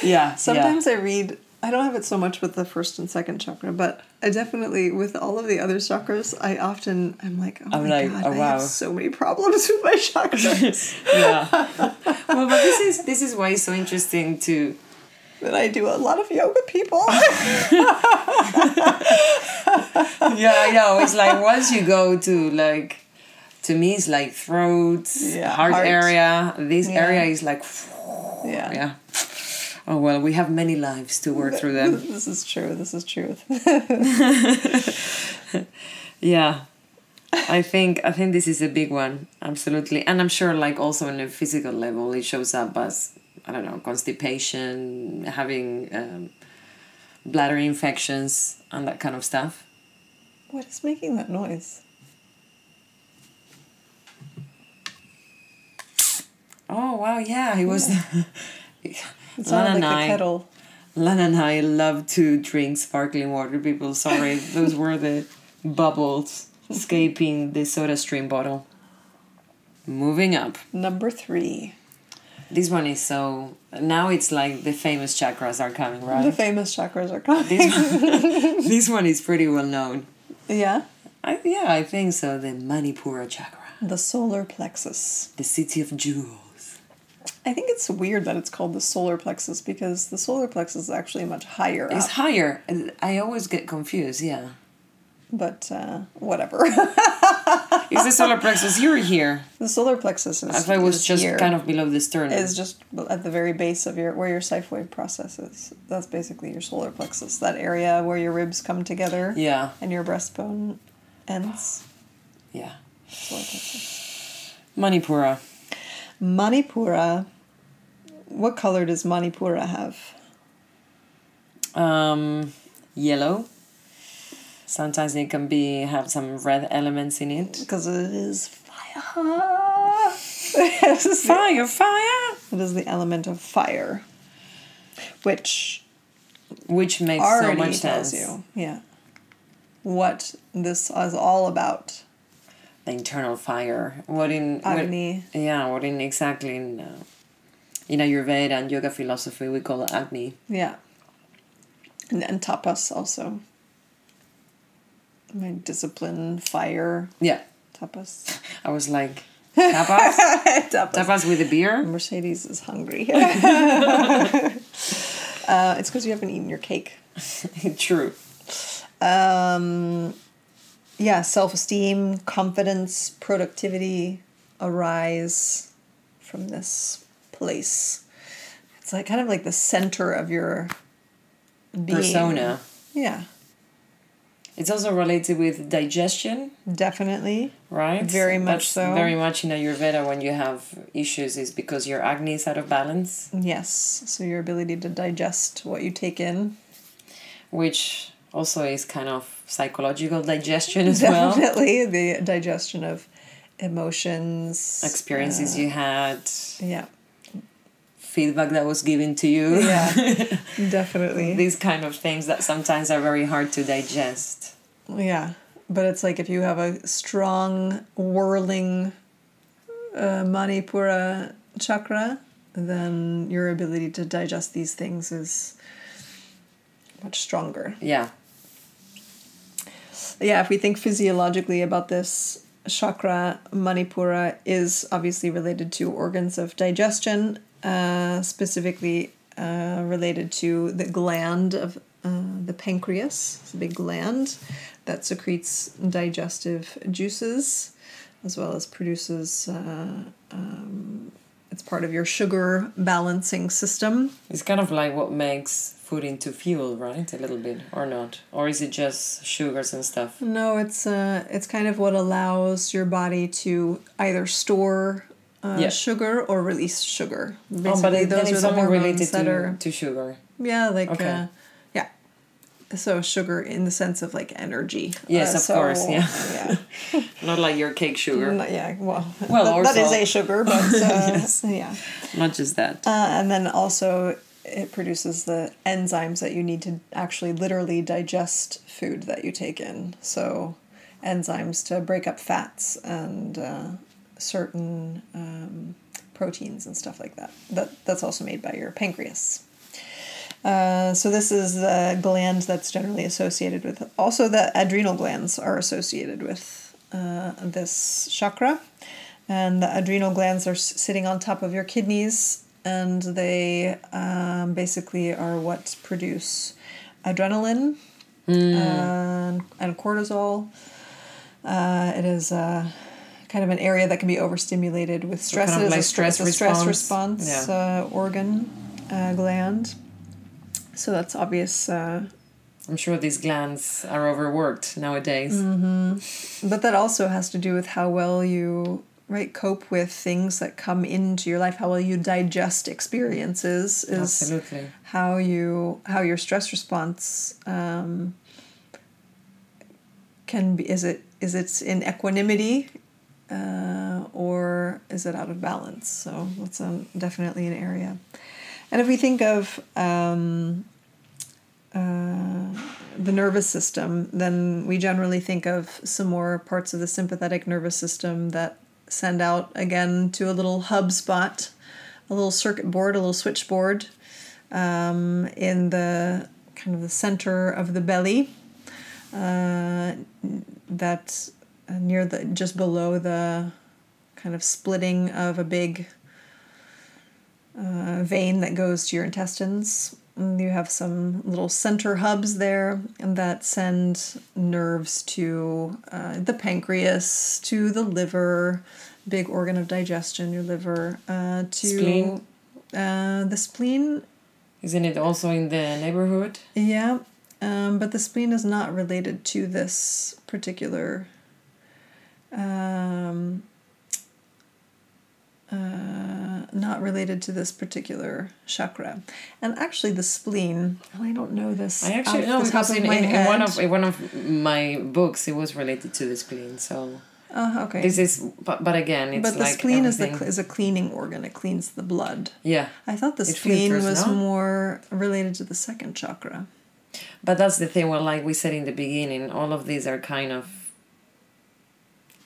A: yeah.
B: Sometimes I read. I don't have it so much with the first and second chakra, but I definitely with all of the other chakras, I often I'm like, oh
A: I'm
B: my
A: like,
B: god,
A: oh,
B: I
A: wow.
B: have so many problems with my chakras.
A: Yeah. yeah. well, but this is this is why it's so interesting to
B: that I do a lot of yoga people.
A: yeah, I know. It's like once you go to like, to me, it's like throat,
B: Yeah,
A: heart,
B: heart.
A: area. This
B: Yeah.
A: area is like,
B: yeah.
A: yeah. Oh well, we have many lives to work through them.
B: This is true. This is true.
A: Yeah, I think I think this is a big one, absolutely, and I'm sure like also on a physical level, it shows up as I don't know constipation, having um, bladder infections, and that kind of stuff.
B: what is making that noise?
A: Oh wow, yeah, it was.
B: It sounded
A: Lana
B: like
A: and
B: the
A: I-
B: kettle.
A: Lana and I love to drink sparkling water. People, sorry, those were the bubbles escaping the soda stream bottle. Moving up.
B: Number three.
A: This one is so. Now it's like the famous chakras are coming, right?
B: The famous chakras are coming.
A: This one, this one is pretty well known.
B: yeah.
A: I, yeah, I think so. The Manipura chakra,
B: The solar plexus.
A: the city of jewels.
B: I think it's weird that it's called the solar plexus because the solar plexus is actually much higher
A: It's
B: up.
A: higher. I always get confused. Yeah,
B: But uh, whatever.
A: is the solar plexus here here?
B: the solar plexus is.
A: I was just
B: here.
A: kind of below the sternum.
B: It's just at the very base of your where your wave process is. That's basically your solar plexus. That area where your ribs come together
A: yeah,
B: and your breastbone ends.
A: yeah.
B: Solar plexus.
A: Manipura.
B: Manipura. What color does Manipura have?
A: Um, yellow. Sometimes it can be have some red elements in it.
B: Because it is fire. it, is the,
A: Fire, fire!
B: it is the element of fire, which
A: Which makes so much
B: tells
A: sense.
B: you, yeah, what this is all about.
A: The internal fire. What in what-
B: Agni.
A: yeah, what in exactly in uh, in Ayurveda and yoga philosophy we call it Agni.
B: Yeah. And, and tapas also. My discipline, fire,
A: Yeah,
B: tapas.
A: I was like tapas,
B: tapas.
A: tapas with a beer.
B: Mercedes is hungry. uh, it's because you haven't eaten your cake.
A: True.
B: Um, yeah, self esteem, confidence, productivity arise from this place. It's like kind of like the center of your being.
A: Persona.
B: Yeah,
A: It's also related with digestion,
B: definitely.
A: right?
B: Very much
A: That's
B: so.
A: Very much in Ayurveda when you have issues is because your Agni is out of balance,
B: Yes, so your ability to digest what you take in.
A: which also is kind of psychological digestion as well.
B: Definitely the digestion of emotions,
A: Experiences uh, you had,
B: Yeah,
A: feedback that was given to you.
B: yeah, definitely.
A: These kind of things that sometimes are very hard to digest.
B: Yeah, but it's like if you have a strong whirling uh, Manipura chakra, then your ability to digest these things is much stronger.
A: Yeah.
B: Yeah, if we think physiologically about this chakra, Manipura is obviously related to organs of digestion, uh, specifically uh, related to the gland of uh, the pancreas. It's a big gland that secretes digestive juices as well as produces. Uh, um, it's part of your sugar balancing system.
A: It's kind of like what makes food into fuel, right? A little bit, or not? Or is it just sugars and stuff?
B: No, it's uh, it's kind of what allows your body to either store uh,
A: Yeah.
B: sugar or release sugar.
A: oh, but
B: Basically,
A: it,
B: those are the hormones
A: related
B: that
A: to,
B: are
A: to sugar.
B: yeah, like
A: Okay.
B: uh, yeah. So sugar in the sense of like energy.
A: Yes,
B: Uh,
A: of
B: so,
A: course, yeah.
B: yeah.
A: Not like your cake sugar.
B: Yeah. Well,
A: Well,
B: that, that is a sugar, but uh,
A: Yes.
B: yeah.
A: Not just that.
B: Uh, and then also it produces the enzymes that you need to actually literally digest food that you take in. So enzymes to break up fats and uh, certain um, proteins and stuff like that. That that's also made by your pancreas. Uh, so this is the gland that's generally associated with. Also, the adrenal glands are associated with uh, this chakra, and the adrenal glands are s- sitting on top of your kidneys, and they um, basically are what produce adrenaline and, and cortisol. Uh, it is uh, kind of an area that can be overstimulated with stress.
A: kind of
B: it is
A: like
B: a stress,
A: stress
B: a stress
A: response.
B: response
A: Yeah.
B: uh, organ uh, gland. So that's obvious. Uh,
A: I'm sure these glands are overworked nowadays.
B: but that also has to do with how well you right cope with things that come into your life. How well you digest experiences is
A: Absolutely.
B: how you how your stress response um, can be. Is it is it in equanimity, uh, or is it out of balance? So that's definitely an area. And if we think of um, uh, the nervous system, then we generally think of some more parts of the sympathetic nervous system that send out again to a little hub spot, a little circuit board, a little switchboard um, in the kind of the center of the belly, uh, that near the just below the kind of splitting of a big uh, vein that goes to your intestines. And you have some little center hubs there and that send nerves to uh, the pancreas, to the liver, big organ of digestion, your liver, uh, to
A: Spleen?
B: Uh, the spleen.
A: Isn't it also in the neighborhood?
B: Yeah, um, but the spleen is not related to this particular. Um, uh, not related to this particular chakra, and actually the spleen. I don't know this.
A: I actually know because in, in, in one of in one of my books it was related to the spleen. So
B: Oh, okay.
A: this is, but, but again, it's
B: but the
A: like
B: spleen is the is a cleaning organ. It cleans the blood.
A: yeah.
B: I thought the
A: It
B: spleen was
A: no?
B: more related to the second chakra.
A: But that's the thing. Well, like we said in the beginning, all of these are kind of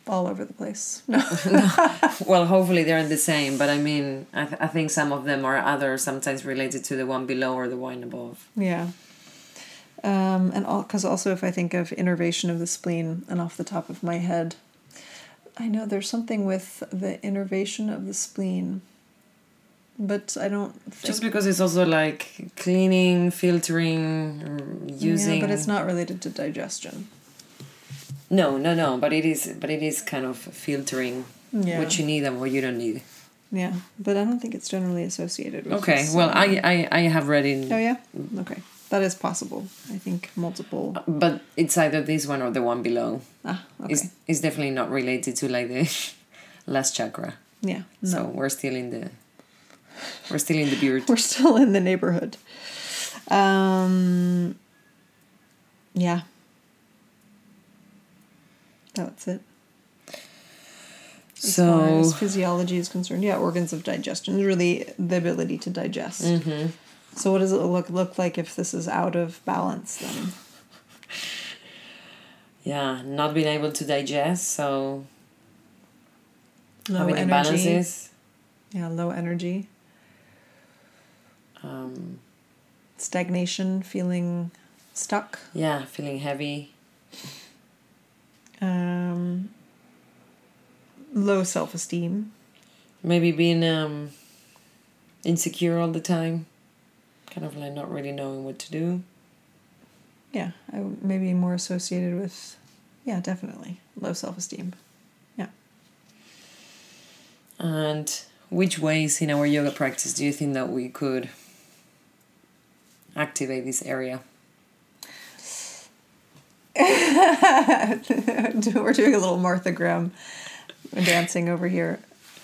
B: All over the place. No.
A: well. Hopefully they're in the same. But I mean, I, th- I think some of them are other sometimes related to the one below or the one above.
B: Yeah. Um, and because also if I think of innervation of the spleen and off the top of my head, I know there's something with the innervation of the spleen, but I don't think.
A: Just because it's also like cleaning, filtering, using.
B: Yeah, but it's not related to digestion.
A: No, no, no. But it is. But it is kind of filtering
B: Yeah.
A: what you need and what you don't need.
B: Yeah, but I don't think it's generally associated with.
A: Okay.
B: this,
A: Well,
B: uh,
A: I, I I have read in.
B: Oh yeah. Okay, that is possible. I think multiple.
A: But it's either this one or the one below.
B: Ah, okay.
A: It's, it's definitely not related to like the last chakra.
B: yeah. No.
A: So we're still in the we're still in the beard.
B: We're still in the neighborhood. Um, yeah. That's it. As far as physiology is concerned, yeah, organs of digestion, really the ability to digest.
A: Mhm.
B: So, what does it look look like if this is out of balance? Then,
A: yeah, not being able to digest, so
B: low
A: having
B: energy.
A: imbalances.
B: Yeah, low energy,
A: Um,
B: stagnation, feeling stuck.
A: yeah, feeling heavy.
B: Um, low self esteem.
A: Maybe being um insecure all the time. Kind of like not really knowing what to do.
B: Yeah, I maybe more associated with, yeah, definitely low self esteem. Yeah.
A: And which ways in our yoga practice do you think that we could activate this area?
B: We're doing a little Martha Graham dancing over here.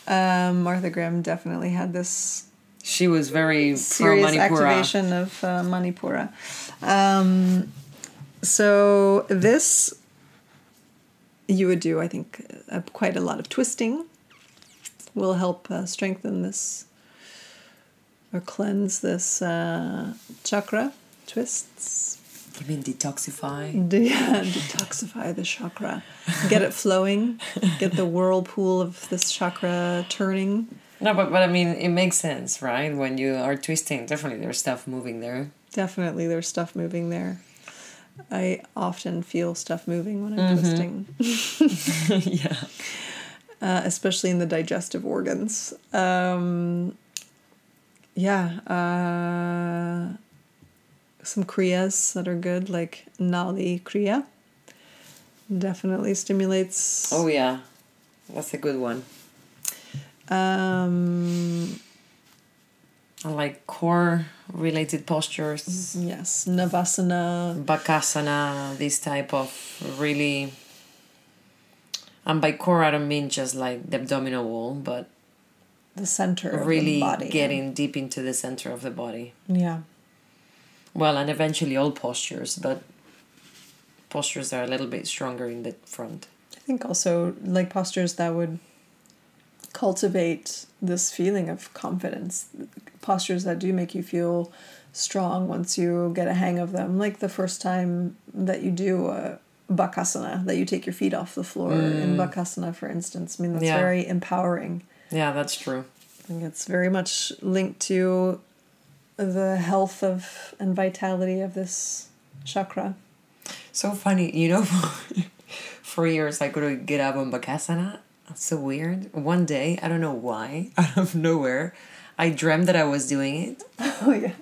B: Um, Martha Graham definitely had this
A: She was very
B: serious
A: Manipura.
B: activation of uh, Manipura. Um, so this you would do, I think, uh, quite a lot of twisting. Will help uh, strengthen this or cleanse this uh, chakra twists.
A: You mean detoxify?
B: De- detoxify the chakra, get it flowing, get the whirlpool of this chakra turning.
A: No, but, but I mean, it makes sense, right? When you are twisting, definitely there's stuff moving there.
B: Definitely, there's stuff moving there. I often feel stuff moving when I'm twisting,
A: yeah.
B: uh, especially in the digestive organs. Um, yeah, uh, some kriyas that are good, like Nauli Kriya. Definitely stimulates.
A: Oh, yeah. That's a good one.
B: Um,
A: I like core related postures,
B: yes, Navasana.
A: bakasana, this type of really. And by core, I don't mean just like the abdominal wall, but
B: the center of
A: really
B: the body.
A: getting deep into the center of the body.
B: Yeah.
A: Well, and eventually all postures, but postures that are a little bit stronger in the front.
B: I think also like postures that would cultivate this feeling of confidence. Postures that do make you feel strong once you get a hang of them. Like the first time that you do a bakasana, that you take your feet off the floor in mm. bakasana, for instance. I mean, that's
A: Yeah.
B: very empowering.
A: Yeah, that's true.
B: I think it's very much linked to the health of and vitality of this chakra.
A: So funny, you know, for years I couldn't get up on Bakasana. That's so weird. One day, I don't know why, out of nowhere, I dreamt that I was doing it.
B: Oh yeah.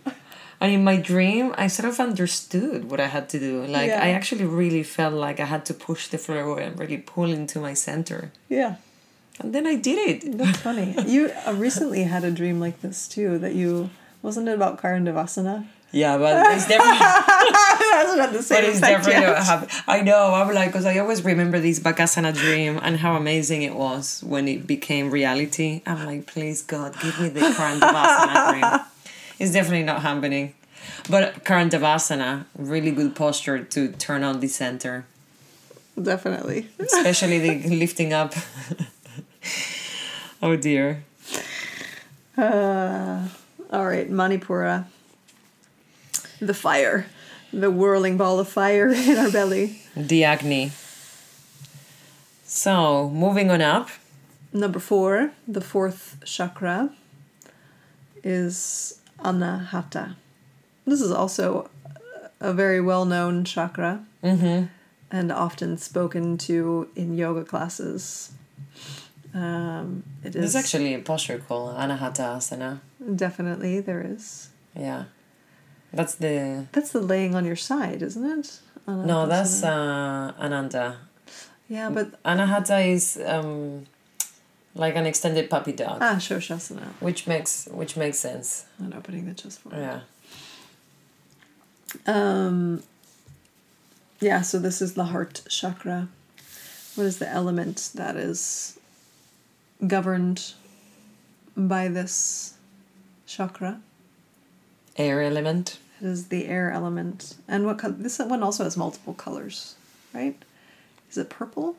A: And in my dream, I sort of understood what I had to do. Like,
B: Yeah.
A: I actually really felt like I had to push the floor away and really pull into my center.
B: Yeah.
A: And then I did it.
B: That's funny. You uh, recently had a dream like this too. That you wasn't it about Karandavasana?
A: Yeah, but it's definitely.
B: That's not the same.
A: But
B: it's
A: definitely
B: yet.
A: not happen. I know. I'm like, because I always remember this Bakasana dream and how amazing it was when it became reality. I'm like, please God, give me the Karandavasana dream. It's definitely not happening. But Karandavasana, really good posture to turn on the center,
B: Definitely.
A: especially the lifting up. oh dear.
B: Uh, all right, Manipura. The fire, the whirling ball of fire in our belly.
A: The Agni. So, moving on up.
B: Number four, the fourth chakra, is Anahata. This is also a very well known chakra
A: Mm-hmm.
B: and often spoken to in yoga classes. Um, it is
A: There's actually a posture called Anahata Asana.
B: Definitely there is.
A: Yeah. That's the
B: That's the laying on your side, isn't it?
A: No, that's uh, Ananda.
B: yeah, but
A: Anahata is um, like an extended puppy dog,
B: ah, Shishosana.
A: which makes which makes sense.
B: Not opening the chest forward.
A: Yeah.
B: Um, yeah, so this is the heart chakra. What is the element that is governed by this chakra?
A: Air element.
B: It is the air element. And what co- this one also has multiple colors, right? Is it purple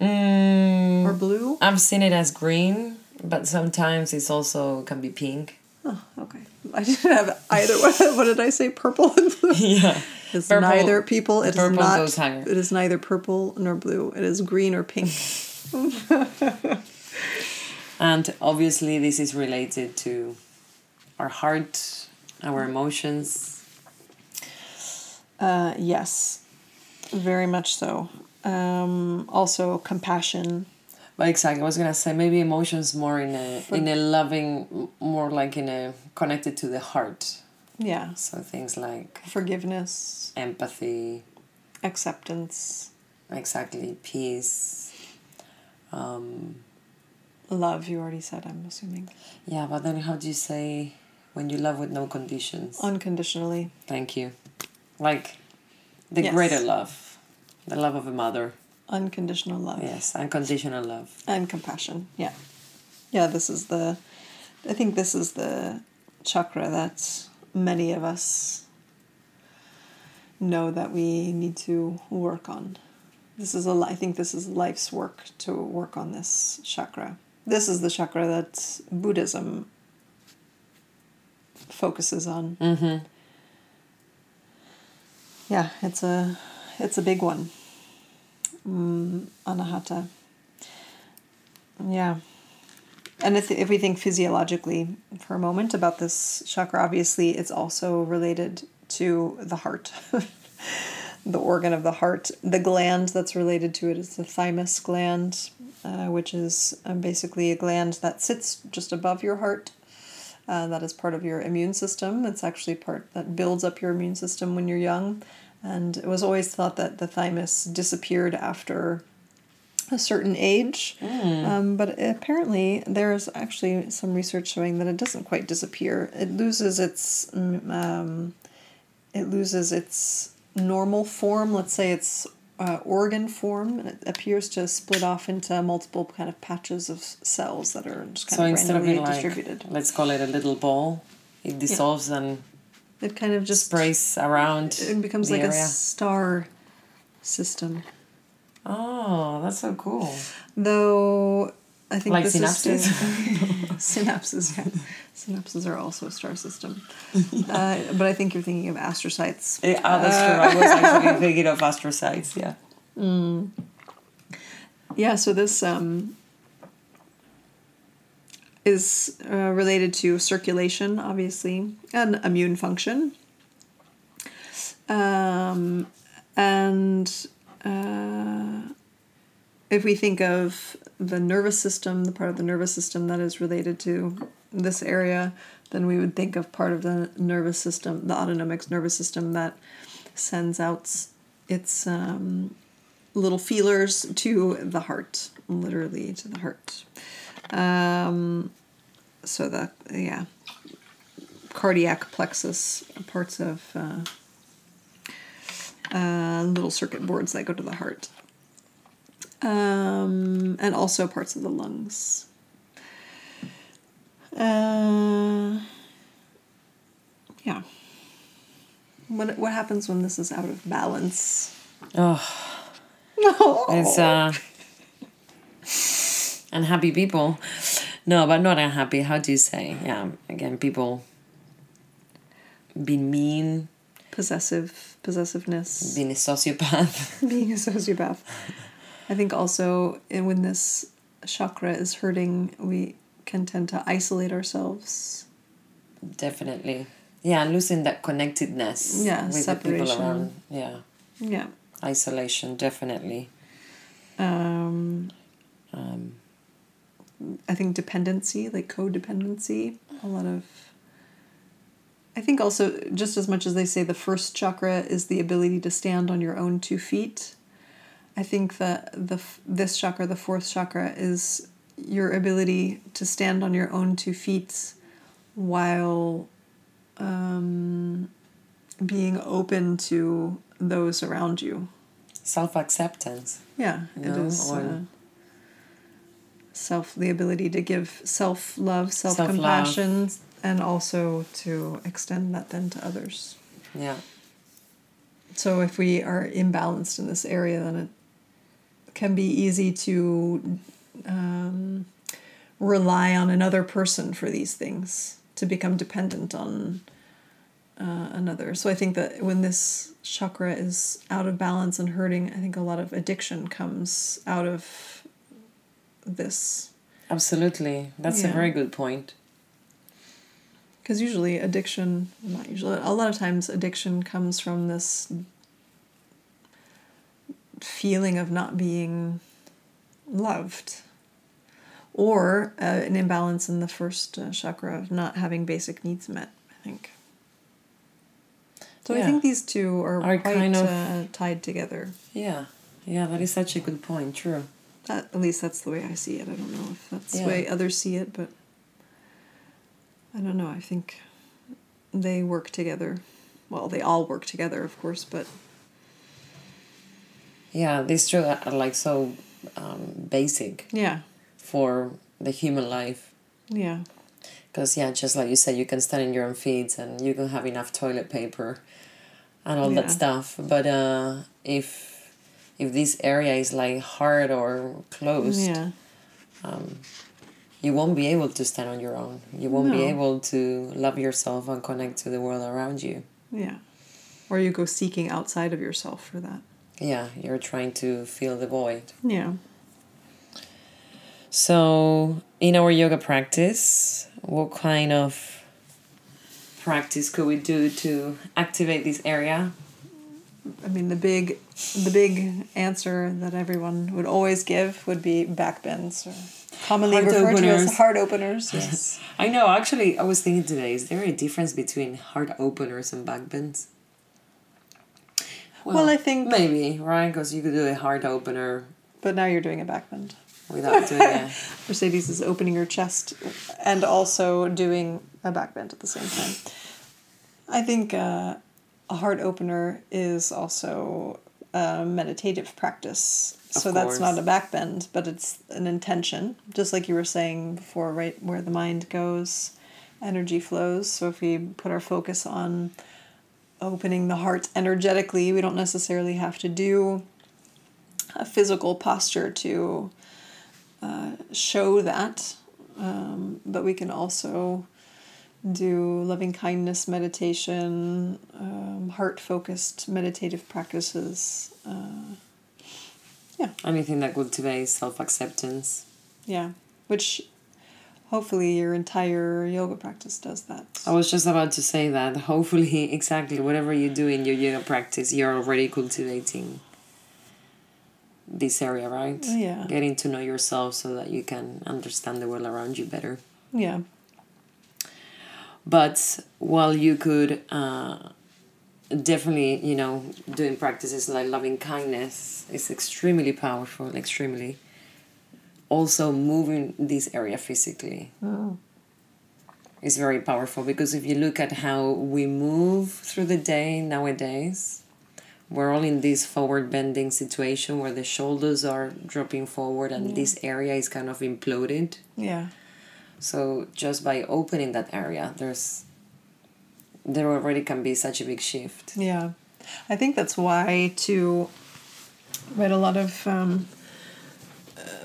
A: Mm,
B: or blue?
A: I've seen it as green, but sometimes it's also can be pink.
B: Oh, okay. I didn't have either one. what did I say? Purple and blue.
A: yeah.
B: It's
A: Purple-
B: neither people. It is
A: purple
B: not.
A: goes higher.
B: It is neither purple nor blue. It is green or pink.
A: And obviously, this is related to our heart, our emotions.
B: Uh, yes, very much so. Um, also, compassion.
A: But exactly, I was gonna say maybe emotions more in a in a loving, more like in a connected to the heart.
B: Yeah,
A: So things like
B: forgiveness,
A: empathy,
B: acceptance,
A: exactly peace. Um,
B: love. You already said. I'm assuming.
A: yeah, but then how do you say When you love with no conditions.
B: unconditionally.
A: Thank you. Like the
B: Yes.
A: greater love, the love of a mother.
B: Unconditional love.
A: Yes, unconditional love.
B: And compassion. Yeah. Yeah, this is the I think this is the chakra that many of us know that we need to work on. This is a, I think this is life's work to work on this chakra. This is the chakra that Buddhism focuses on.
A: Mm-hmm.
B: Yeah, it's a it's a big one. Mm, anahata. Yeah. And if, if we think physiologically for a moment about this chakra, obviously it's also related to the heart, the organ of the heart. The gland that's related to it is the thymus gland, uh, which is um, basically a gland that sits just above your heart. Uh, that is part of your immune system. It's actually part that builds up your immune system when you're young. And it was always thought that the thymus disappeared after a certain age. Um, but apparently, there's actually some research showing that it doesn't quite disappear. It loses its mm, um, it loses its normal form. Let's say its uh, organ form, and it appears to split off into multiple kind of patches of cells that are just kind
A: So
B: of
A: instead of
B: randomly
A: being like,
B: distributed.
A: let's call it a little ball, it dissolves and
B: It kind of just
A: sprays around.
B: it becomes like a star system.
A: Oh, that's so cool.
B: Though I think
A: Like
B: this
A: synapses?
B: is synapses. Yeah. Synapses are also a star system, uh, but I think you're thinking of astrocytes.
A: Yeah, oh, that's true. I was actually thinking of astrocytes. Yeah.
B: Yeah, so this um, is uh, related to circulation, obviously, and immune function. Um, and uh, if we think of the nervous system, the part of the nervous system that is related to this area, then we would think of part of the nervous system, the autonomic nervous system that sends out its um, little feelers to the heart, literally to the heart. Um, so the yeah, cardiac plexus, parts of uh, uh, little circuit boards that go to the heart, um, and also parts of the lungs. Uh, yeah. What what happens when this is out of balance?
A: Oh,
B: No.
A: it's uh, unhappy people. No, but not unhappy. How do you say? Yeah, again, people being mean,
B: possessive possessiveness
A: being a sociopath.
B: being a sociopath i think also when this chakra is hurting we can tend to isolate ourselves
A: Definitely. Yeah, losing that connectedness
B: Yeah,
A: with the people
B: separation.
A: around. Yeah,
B: yeah
A: isolation, definitely.
B: um,
A: Um,
B: i think dependency like codependency a lot of i think also just as much as they say the first chakra is the ability to stand on your own two feet i think that the this chakra the fourth chakra is your ability to stand on your own two feet while um, being open to those around you
A: Self acceptance.
B: yeah it
A: No,
B: is
A: or-
B: uh, self the ability to give self love self compassion, and also to extend that then to others
A: Yeah.
B: so if we are imbalanced in this area then it can be easy to um, rely on another person for these things to become dependent on uh, another so i think that when this chakra is out of balance and hurting i think a lot of addiction comes out of this
A: Absolutely. That's a very good point.
B: because usually addiction not usually a lot of times addiction comes from this feeling of not being loved or uh, an imbalance in the first uh, chakra of not having basic needs met i think so i think these two are,
A: Are
B: quite
A: kind of-
B: uh, tied together
A: Yeah. Yeah, that is such a good point. True.
B: That, at least that's the way i see it i don't know if that's
A: Yeah.
B: the way others see it but i don't know i think they work together. Well, they all work together, of course, but
A: Yeah, these two are like so um, basic
B: yeah,
A: for the human life.
B: yeah,
A: Because, yeah, just like you said, you can stand on your own feet and you can have enough toilet paper and all
B: Yeah.
A: that stuff. But uh, if if this area is like hard or closed,
B: yeah,
A: you won't be able to stand on your own. You won't be able to love yourself and connect to the world around you.
B: yeah. Or you go seeking outside of yourself for that.
A: Yeah, you're trying to fill the void.
B: Yeah.
A: So, in our yoga practice, what kind of practice could we do to activate this area?
B: I mean, the big, the big answer that everyone would always give would be back bends, or commonly
A: Heart
B: referred to
A: openers.
B: as heart openers. Yes.
A: I know, actually, I was thinking today, is there a difference between heart openers and back bends?
B: Well, I think-
A: Maybe, right? Because you could do a heart opener
B: but now you're doing a back bend.
A: without doing a.
B: Mercedes is opening her chest and also doing a back bend at the same time. I think uh, a heart opener is also a meditative practice.
A: Of
B: so that's not a back bend, but it's an intention. Just like you were saying before, right? Where the mind goes, energy flows. So if we put our focus on opening the heart energetically, we don't necessarily have to do a physical posture to uh, show that, um, but we can also do loving kindness meditation, um, heart focused meditative practices. Uh,
A: Anything that cultivates self acceptance.
B: yeah, which hopefully your entire yoga practice does that.
A: I was just about to say that. Hopefully, exactly whatever you do in your yoga practice, you're already cultivating this area, right?
B: Yeah.
A: Getting to know yourself so that you can understand the world around you better.
B: Yeah,
A: But while you could uh, definitely, you know, doing practices like loving kindness is extremely powerful, extremely. Also, moving this area physically is very powerful because if you look at how we move through the day nowadays, we're all in this forward bending situation where the shoulders are dropping forward and this area is kind of imploded.
B: yeah,
A: So just by opening that area, there's there already can be such a big shift.
B: yeah. I think that's why to right a lot of um,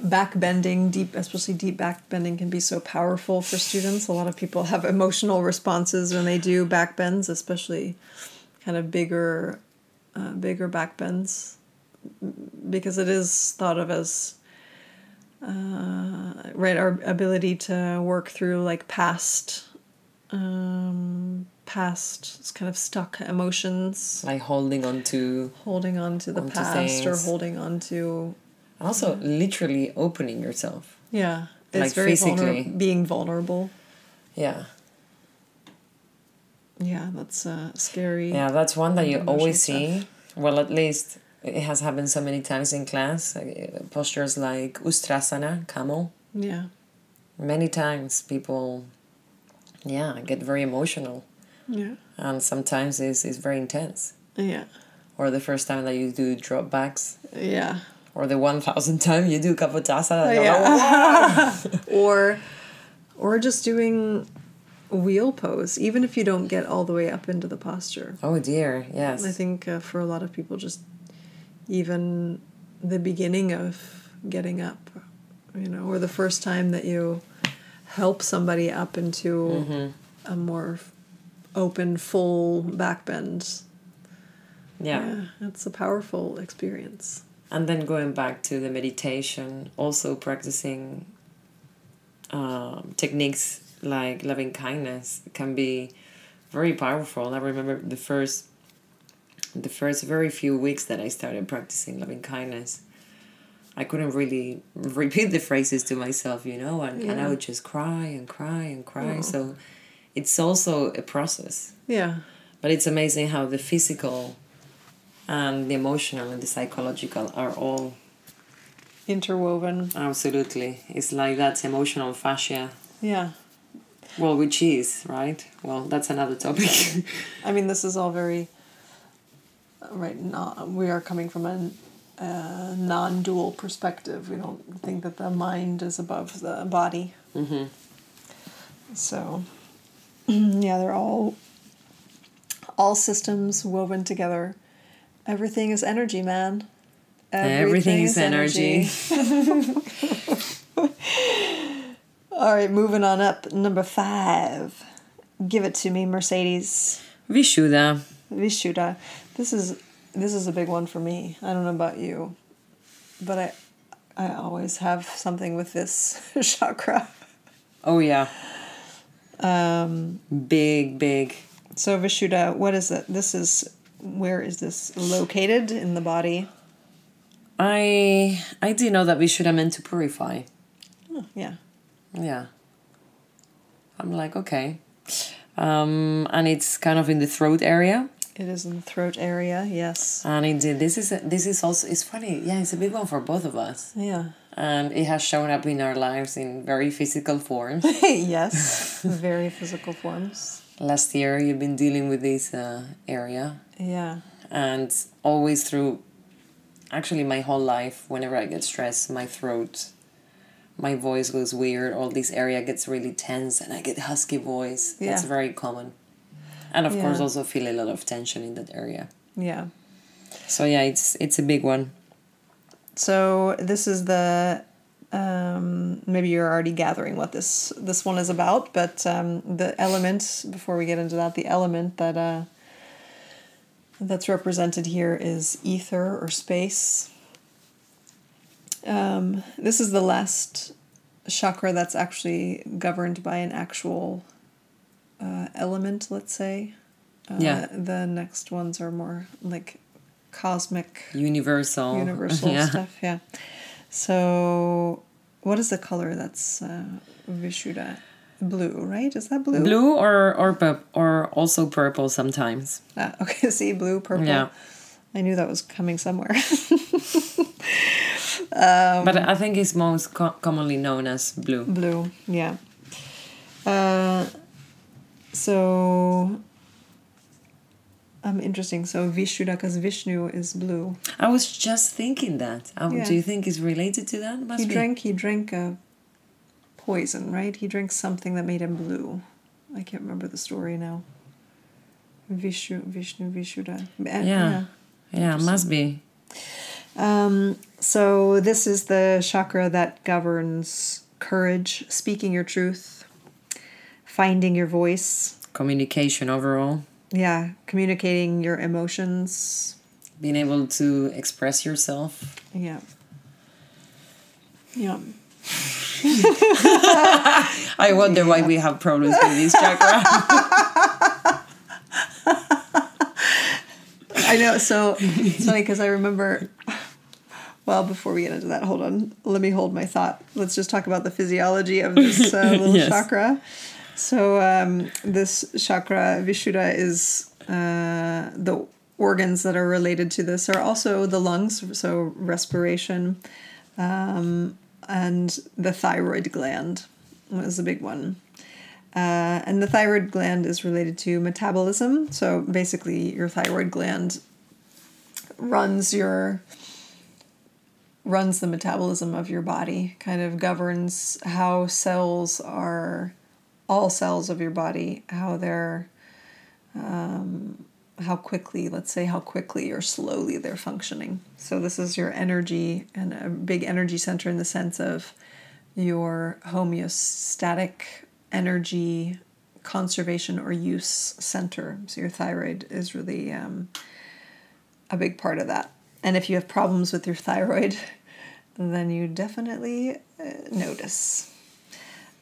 B: back bending, deep, especially deep back bending, can be so powerful for students. A lot of people have emotional responses when they do back bends, especially kind of bigger, uh, bigger back bends, because it is thought of as uh, right our ability to work through like past, um, past kind of stuck emotions
A: Like holding on to
B: holding on to the past or holding on to
A: also literally opening yourself.
B: yeah it's
A: Like
B: very
A: physically.
B: being vulnerable
A: Yeah.
B: yeah that's uh, scary
A: Yeah, that's one that you always
B: stuff.
A: see. Well, at least it has happened so many times in class. uh, Postures like Ustrasana, camel.
B: yeah
A: Many times people, yeah, get very emotional.
B: yeah
A: And sometimes it's, it's very intense.
B: yeah
A: Or the first time that you do drop backs.
B: yeah
A: Or the 1000th time you do Kapotasana. you're
B: yeah. or or just doing wheel pose even if you don't get all the way up into the posture
A: oh dear, yes.
B: i think uh, for a lot of people just even the beginning of getting up you know or the first time that you help somebody up into a more open full back bend
A: yeah.
B: yeah it's a powerful experience
A: And then going back to the meditation, also practicing um, techniques like loving kindness can be very powerful. I remember the first, the first very few weeks that I started practicing loving kindness. I couldn't really repeat the phrases to myself, you know, and, and I would just cry and cry and cry.
B: Oh.
A: So it's also a process.
B: yeah
A: But it's amazing how the physical and the emotional and the psychological are all
B: interwoven
A: absolutely. It's like that emotional fascia.
B: yeah
A: Well, with cheese, right? Well, that's another topic.
B: I mean, this is all very right. Not we are coming from a uh, non-dual perspective. We don't think that the mind is above the body.
A: mm-hmm.
B: So, yeah, they're all all systems woven together. Everything is energy, man.
A: Everything is energy.
B: all right, moving on up. Number five. Give it to me, Mercedes.
A: Vishuddha.
B: Vishuddha. This is this is a big one for me. I don't know about you, but I I always have something with this chakra.
A: Oh yeah.
B: Um,
A: Big, big.
B: so Vishuddha, what is it? This is where is this located in the body?
A: I I do know that Vishuddha meant to purify.
B: Oh, yeah.
A: Yeah. I'm like, okay. Um, and it's kind of in the throat area.
B: It is in the throat area. Yes.
A: And indeed, this is a, this is also it's funny. Yeah, it's a big one for both of us,
B: Yeah.
A: and it has shown up in our lives in very physical forms.
B: yes. Very physical forms.
A: Last year, you've been dealing with this uh, area,
B: Yeah.
A: and always through, actually, my whole life, whenever I get stressed, my throat, my voice goes weird. All this area gets really tense, and I get husky voice. That's
B: Yeah.
A: very common, and of course, also feel a lot of tension in that area.
B: Yeah.
A: So yeah, it's it's a big one.
B: So this is the um, maybe you're already gathering what this this one is about, but um, the element before we get into that, the element that uh, that's represented here is ether or space. Um, this is the last chakra that's actually governed by an actual uh, element, let's say. Uh,
A: Yeah.
B: The next ones are more like cosmic
A: Universal.
B: universal
A: yeah.
B: stuff. Yeah. So, what is the color that's uh, Vishuddha? Blue, right? Is that blue?
A: Blue or or purp- or also purple sometimes.
B: Ah, okay. See, blue, purple.
A: Yeah.
B: I knew that was coming somewhere.
A: but I think it's most co- commonly known as blue.
B: blue. Yeah. Uh, so. Um, interesting. So Vishuddha, because Vishnu is blue.
A: I was just thinking that. Um,
B: Yeah.
A: Do you think it's related to that? Must
B: he
A: be.
B: drank. He drank a poison, right? He drinks something that made him blue. I can't remember the story now. Vishnu, Vishnu, Vishuddha. Uh,
A: Yeah. Yeah, must be.
B: Um, so this is the chakra that governs courage, speaking your truth, finding your voice.
A: Communication overall,
B: Yeah, communicating your emotions.
A: being able to express yourself.
B: Yeah. Yeah.
A: I wonder why we have problems with this chakra.
B: I know. So it's funny because I remember. Well, before we get into that, hold on. Let me hold my thought. Let's just talk about the physiology of this uh, little
A: Yes.
B: chakra. So um, this chakra Vishuddha is uh, the organs that are related to this are also the lungs, so respiration, um, and the thyroid gland was a big one. Uh, and the thyroid gland is related to metabolism. So basically, your thyroid gland runs your runs the metabolism of your body, kind of governs how cells are, all cells of your body, how they're, um, how quickly, let's say, how quickly or slowly they're functioning. So this is your energy and a big energy center in the sense of your homeostatic energy conservation or use center. So your thyroid is really um, a big part of that. And if you have problems with your thyroid, then you definitely uh, notice.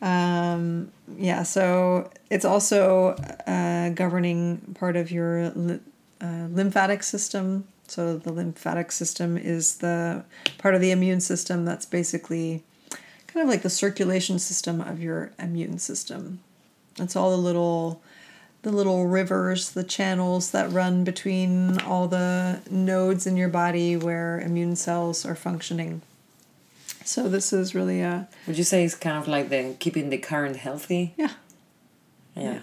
B: Um, yeah, so it's also a governing part of your uh, lymphatic system. So the lymphatic system is the part of the immune system that's basically kind of like the circulation system of your immune system. It's all the little the little rivers, the channels that run between all the nodes in your body where immune cells are functioning. So this is really a
A: Would you say it's kind of like the keeping the current healthy?
B: yeah,
A: Yeah.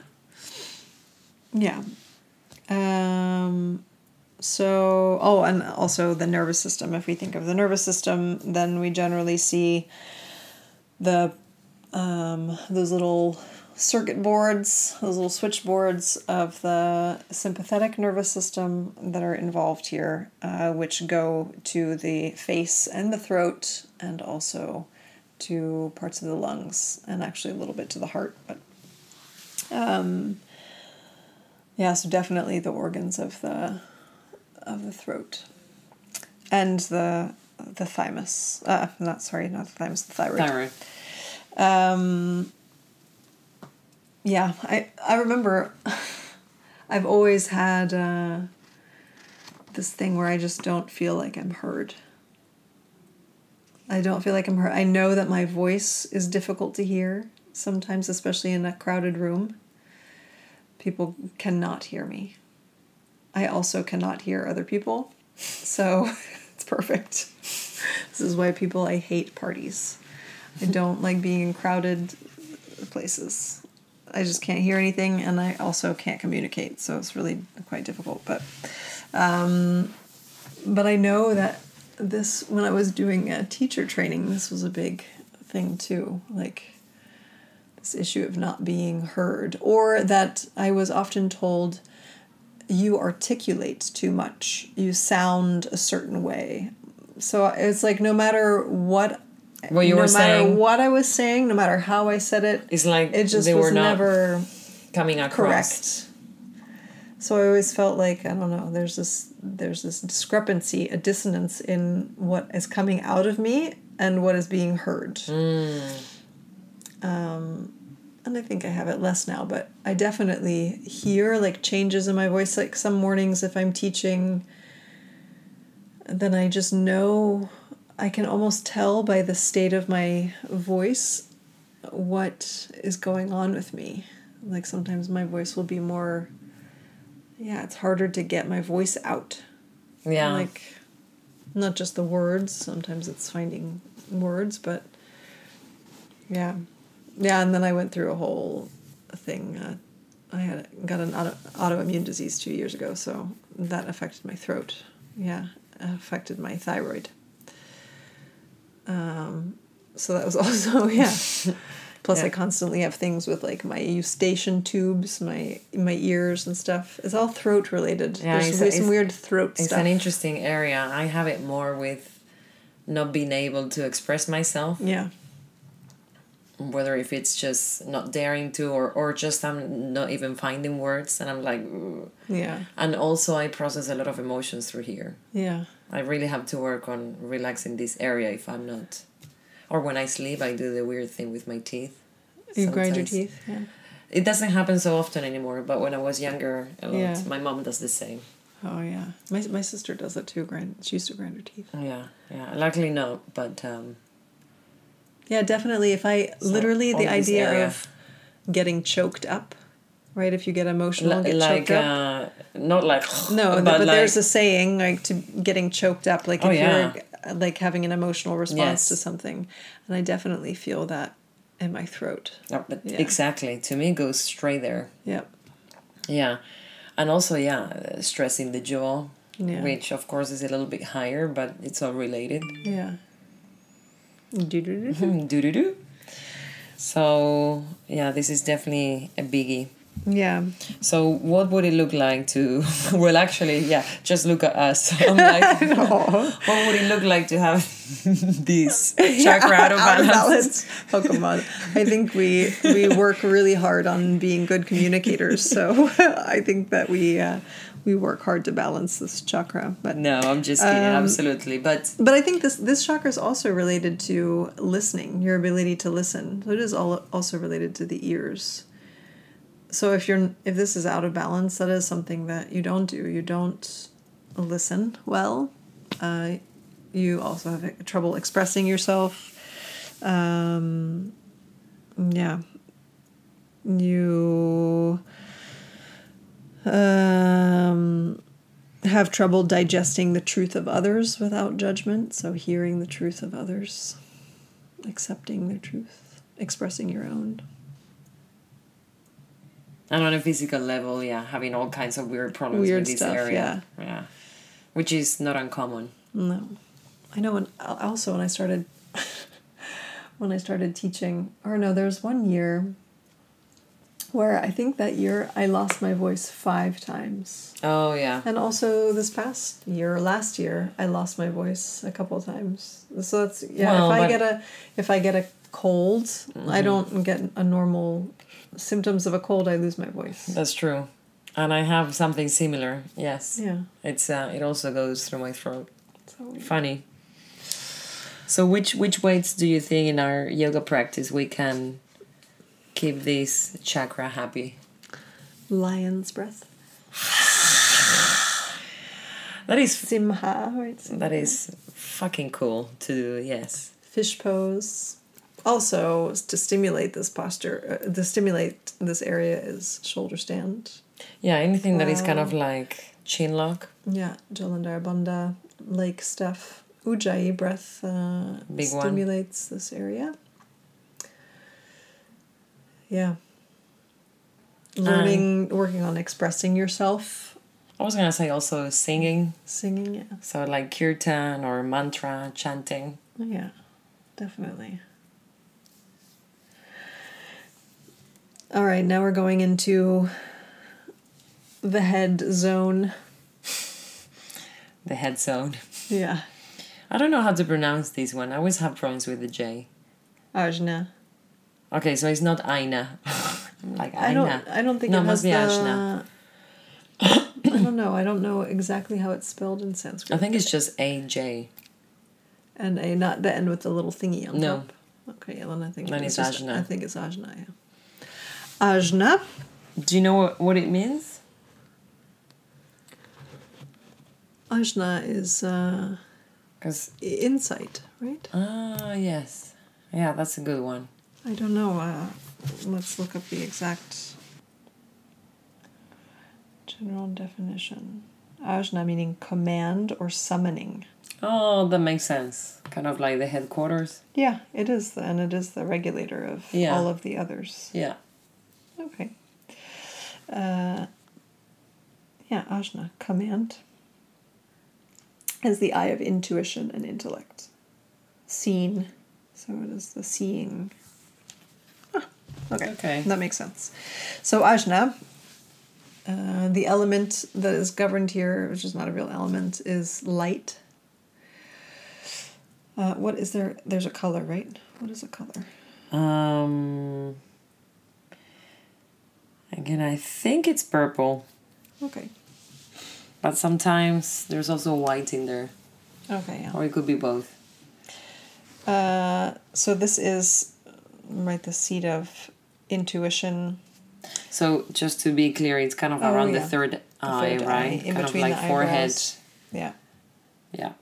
B: Yeah. Um, so, oh, and also the nervous system. If we think of the nervous system, then we generally see the um, those little circuit boards, those little switchboards of the sympathetic nervous system that are involved here, uh, which go to the face and the throat, and also to parts of the lungs, and actually a little bit to the heart. But um, yeah, so definitely the organs of the of the throat and the the thymus. Uh, not sorry, not the thymus, the thyroid.
A: Thyroid.
B: Um, yeah, I I remember I've always had uh, this thing where I just don't feel like I'm heard. I don't feel like I'm heard. I know that my voice is difficult to hear sometimes, especially in a crowded room. People cannot hear me. I also cannot hear other people, so it's perfect. This is why people I hate parties. I don't like being in crowded places. I just can't hear anything, and I also can't communicate, so it's really quite difficult. But, um, but I know that this when I was doing a teacher training, this was a big thing too. Like this issue of not being heard, or that I was often told you articulate too much, you sound a certain way. So it's like no matter what
A: What you
B: no
A: were
B: matter
A: saying
B: what I was saying, no matter how I said it,
A: is like
B: it just
A: they
B: was
A: were not
B: never
A: coming across.
B: correct. So I always felt like I don't know. There's this there's this discrepancy, a dissonance in what is coming out of me and what is being heard. Um, and I think I have it less now, but I definitely hear like changes in my voice. Like some mornings, if I'm teaching, then I just know I can almost tell by the state of my voice what is going on with me. Like sometimes my voice will be more, yeah, it's harder to get my voice out.
A: Yeah.
B: Like, not just the words, sometimes it's finding words, but yeah. Yeah, and then I went through a whole thing. Uh, I had got an auto, autoimmune disease two years ago, so that affected my throat. Yeah, affected my thyroid. Um, so that was also yeah. Plus, I constantly have things with like my eustachian tubes, my my ears and stuff. It's all throat related.
A: Yeah,
B: There's
A: it's-
B: some
A: it's-
B: weird throat
A: It's
B: stuff.
A: an interesting area. I have it more with not being able to express myself,
B: yeah,
A: whether if it's just not daring to or, or just I'm not even finding words and I'm like, "Ugh."
B: yeah,
A: and also I process a lot of emotions through here.
B: yeah,
A: I really have to work on relaxing this area if I'm not. Or when I sleep, I do the weird thing with my teeth.
B: You grind your teeth. Yeah.
A: It doesn't happen so often anymore, but when I was younger.
B: Yeah.
A: My mom does the same.
B: Oh yeah. My my sister does it too. Grind. She used to grind her teeth.
A: Yeah, yeah. Luckily, no, but um,
B: Yeah, definitely. If I
A: So,
B: literally the idea
A: area.
B: of getting choked up, right? If you get emotional, and get
A: like
B: choked up.
A: uh, not like
B: No,
A: but,
B: but,
A: like,
B: there's a saying like to getting choked up, like
A: Oh,
B: if
A: yeah.
B: you're like having an emotional response
A: Yes.
B: to something, and I definitely feel that in my throat.
A: No, but
B: Yeah.
A: exactly to me it goes straight there.
B: Yep.
A: Yeah, and also yeah, stress in the jaw,
B: Yeah.
A: which of course is a little bit higher, but it's all related.
B: Yeah. Do-do-do.
A: do do do. So yeah, this is definitely a biggie.
B: Yeah.
A: So what would it look like to? Well, actually, yeah, just look at us. I'm like, what would it look like to have this chakra out of
B: out of
A: balance?
B: balance. Oh come on! I think we we work really hard on being good communicators. So I think that we uh, we work hard to balance this chakra. But
A: No, I'm just kidding.
B: Um,
A: absolutely, but
B: but I think this this chakra is also related to listening, your ability to listen. So it is all also related to the ears. So if you're if this is out of balance, that is something that you don't do. You don't listen well. Uh, you also have trouble expressing yourself. Um, yeah. You um, have trouble digesting the truth of others without judgment. So, hearing the truth of others, accepting their truth, expressing your own.
A: And on a physical level, yeah, having all kinds of weird problems
B: Weird
A: with this
B: stuff,
A: area. Yeah. Which is not uncommon.
B: No, I know. When also when I started, when I started teaching, or no, there was one year where I think that year I lost my voice five times,
A: Oh yeah.
B: and also this past year, last year, I lost my voice a couple of times. So that's yeah.
A: Well,
B: if I get a if I get a cold, I mm-hmm. don't get a normal symptoms of a cold. I lose my voice.
A: That's true. And I have something similar. Yes.
B: Yeah.
A: It's uh, it also goes through my throat.
B: So
A: Funny. So which which weights do you think in our yoga practice we can keep this chakra happy?
B: lion's breath,
A: That is
B: simha, right?
A: that is fucking cool to do. Yes.
B: fish pose. Also, to stimulate this posture, uh, to stimulate this area is shoulder stand.
A: Yeah. Anything that is kind of like chin lock.
B: Yeah, Jalandhar Bandha, lake stuff. Ujjayi breath uh,
A: Big one.
B: stimulates this area. Yeah. Learning, working on expressing yourself,
A: I was gonna say also singing.
B: singing. Yeah,
A: So like kirtan or mantra chanting.
B: yeah, definitely. All right, now we're going into the head zone.
A: The head zone.
B: Yeah,
A: I don't know how to pronounce this one. I always have problems with the J.
B: ajna.
A: Okay, so it's not Aina. I'm like
B: I don't. I don't think
A: No,
B: it
A: must be
B: the.
A: Ajna.
B: I don't know. I don't know exactly how it's spelled in Sanskrit.
A: I think it's just A J.
B: and a not the end with the little thingy on
A: No.
B: top. Okay, well, then I think
A: Then
B: it's
A: it's
B: just-
A: ajna.
B: I think it's ajna. Yeah. Ajna.
A: Do you know what, what it means?
B: Ajna is uh, insight, right?
A: ah yes, yeah, that's a good one.
B: I don't know. Uh, let's look up the exact general definition. Ajna meaning command or summoning.
A: Oh, that makes sense. Kind of like the headquarters.
B: Yeah, it is, and it is the regulator of
A: Yeah.
B: all of the others.
A: Yeah.
B: Okay. Uh, yeah, ajna, command, is the eye of intuition and intellect. Seen, so it is the seeing. Ah, okay.
A: Okay.
B: That makes sense. So ajna, uh, the element that is governed here, which is not a real element, is light. Uh, what is there? There's a color, right? What is a color?
A: Um. Again, I think it's purple,
B: Okay.
A: but sometimes there's also white in there,
B: Okay, yeah.
A: or it could be both.
B: Uh, so this is right the seat of intuition.
A: So just to be clear, it's kind of
B: Oh,
A: around
B: yeah.
A: the third
B: The
A: eye,
B: third
A: right?
B: eye, in
A: kind of like
B: the
A: forehead.
B: eyebrows. Yeah.
A: Yeah.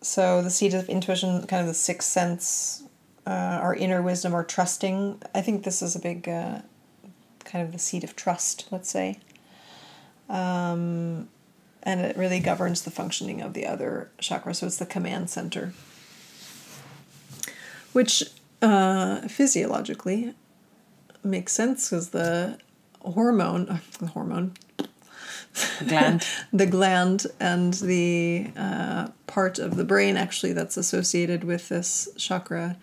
B: So the seat of intuition, kind of the sixth sense, uh, our inner wisdom, our trusting. I think this is a big, uh, kind of the seat of trust. Let's say. Um, and it really governs the functioning of the other chakras. So it's the command center, which uh, physiologically makes sense because the hormone, uh, the hormone,
A: Gland.
B: the gland and the uh, part of the brain actually that's associated with this chakra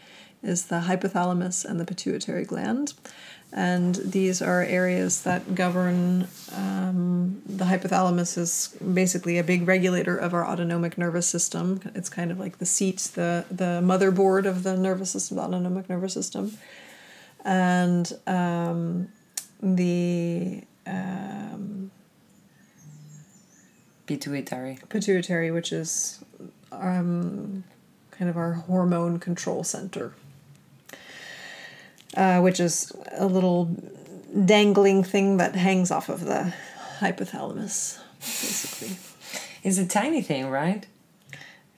B: is the hypothalamus and the pituitary gland. And these are areas that govern. Um, the hypothalamus is basically a big regulator of our autonomic nervous system. It's kind of like the seat, the the motherboard of the nervous system, the autonomic nervous system, and um, the um,
A: Pituitary.
B: pituitary, which is um, kind of our hormone control center, uh, which is a little dangling thing that hangs off of the hypothalamus, basically.
A: It's a tiny thing, right?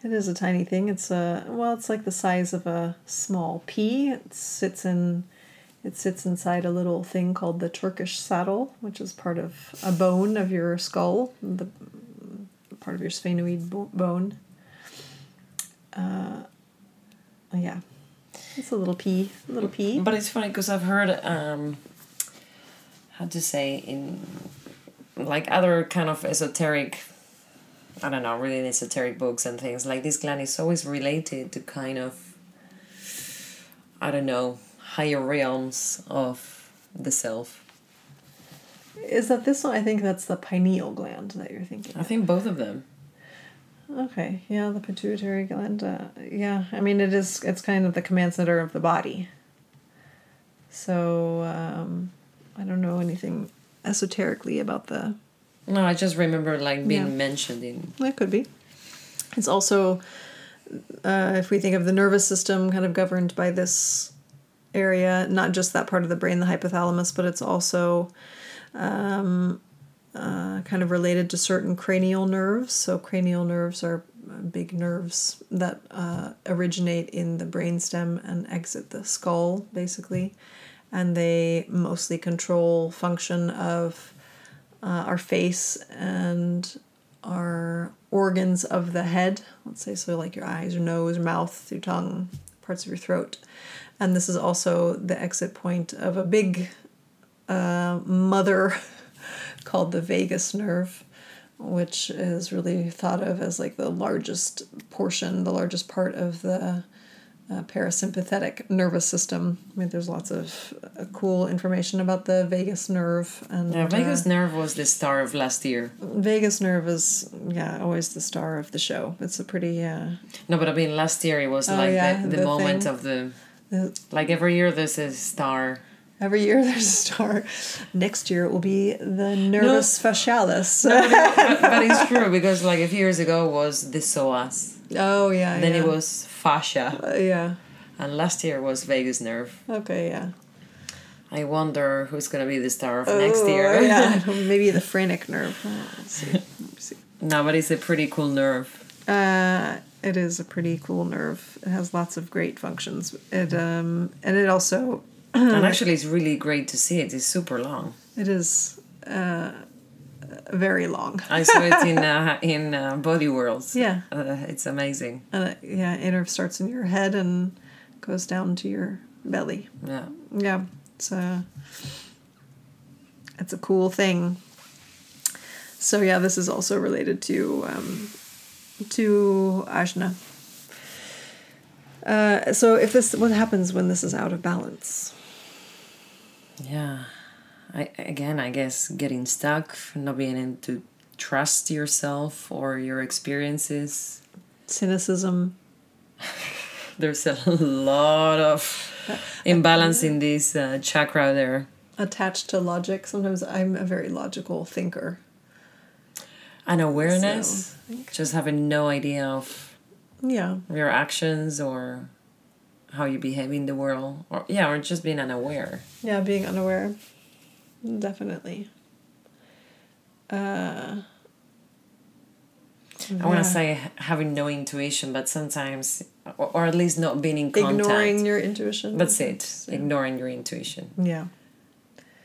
B: It is a tiny thing. It's a well, it's like the size of a small pea. It sits in, it sits inside a little thing called the Turkish saddle, which is part of a bone of your skull, the part of your sphenoid bone. Uh, yeah, it's a little pea, a little pea.
A: But it's funny because I've heard um, how to say in like other kind of esoteric I don't know, really esoteric books and things, like this gland is always related to kind of I don't know, higher realms of the self.
B: Is that this one? I think that's the pineal gland that you're thinking.
A: I think both of them.
B: Okay, yeah, the pituitary gland. Uh, yeah, I mean it is. It's kind of the command center of the body. So um, I don't know anything esoterically about the.
A: No, I just remember like being
B: Yeah.
A: mentioned in.
B: That could be. It's also, uh, if we think of the nervous system, kind of governed by this area, not just that part of the brain, the hypothalamus, but it's also um, uh, kind of related to certain cranial nerves. So, cranial nerves are uh, big nerves that uh, originate in the brainstem and exit the skull, basically. And they mostly control function of uh, our face and our organs of the head. Let's say so, like your eyes, your nose, your mouth, your tongue, parts of your throat. And this is also the exit point of a big uh, mother called the vagus nerve, which is really thought of as like the largest portion, the largest part of the uh, parasympathetic nervous system. I mean, there's lots of uh, cool information about the vagus nerve and
A: Yeah, vagus
B: uh,
A: nerve was the star of last year.
B: Vagus nerve is yeah always the star of the show. It's a pretty uh,
A: No, but I mean last year it was
B: Oh,
A: like
B: yeah,
A: the, the,
B: the
A: moment
B: thing.
A: of the
B: the-
A: like every year there's a star.
B: Every year there's a star. Next year it will be the nervus facialis.
A: but, but it's true because like a few years ago was the psoas.
B: oh yeah.
A: Then
B: yeah.
A: it was fascia,
B: Uh, yeah.
A: and last year was vagus nerve.
B: Okay. Yeah.
A: I wonder who's gonna be the star of next
B: Oh,
A: year.
B: yeah. Maybe the phrenic nerve. Oh, let's see. Let's see.
A: no, but it's a pretty cool nerve.
B: Uh, it is a pretty cool nerve. It has lots of great functions. It um and it also
A: and actually, it's really great to see it. It's super long.
B: it is uh very long.
A: I saw it in uh, in uh, Body Worlds.
B: Yeah.
A: uh, it's amazing.
B: And yeah, it starts in your head and goes down to your belly.
A: Yeah.
B: Yeah, it's a it's a cool thing. So yeah, this is also related to um, to ajna. Uh, so if this what happens when this is out of balance?
A: Yeah. I again, I guess getting stuck, not being able to trust yourself or your experiences.
B: Cynicism.
A: There's a lot of imbalance in this uh, chakra there.
B: attached to logic. Sometimes I'm a very logical thinker.
A: And awareness,
B: So,
A: just having no idea of
B: Yeah,
A: your actions or how you behave in the world, or yeah, or just being unaware.
B: yeah, being unaware, definitely. Uh,
A: I want to say having no intuition, but sometimes, or, or at least not being in contact.
B: ignoring your intuition.
A: That's it.
B: Yeah.
A: Ignoring your intuition.
B: Yeah.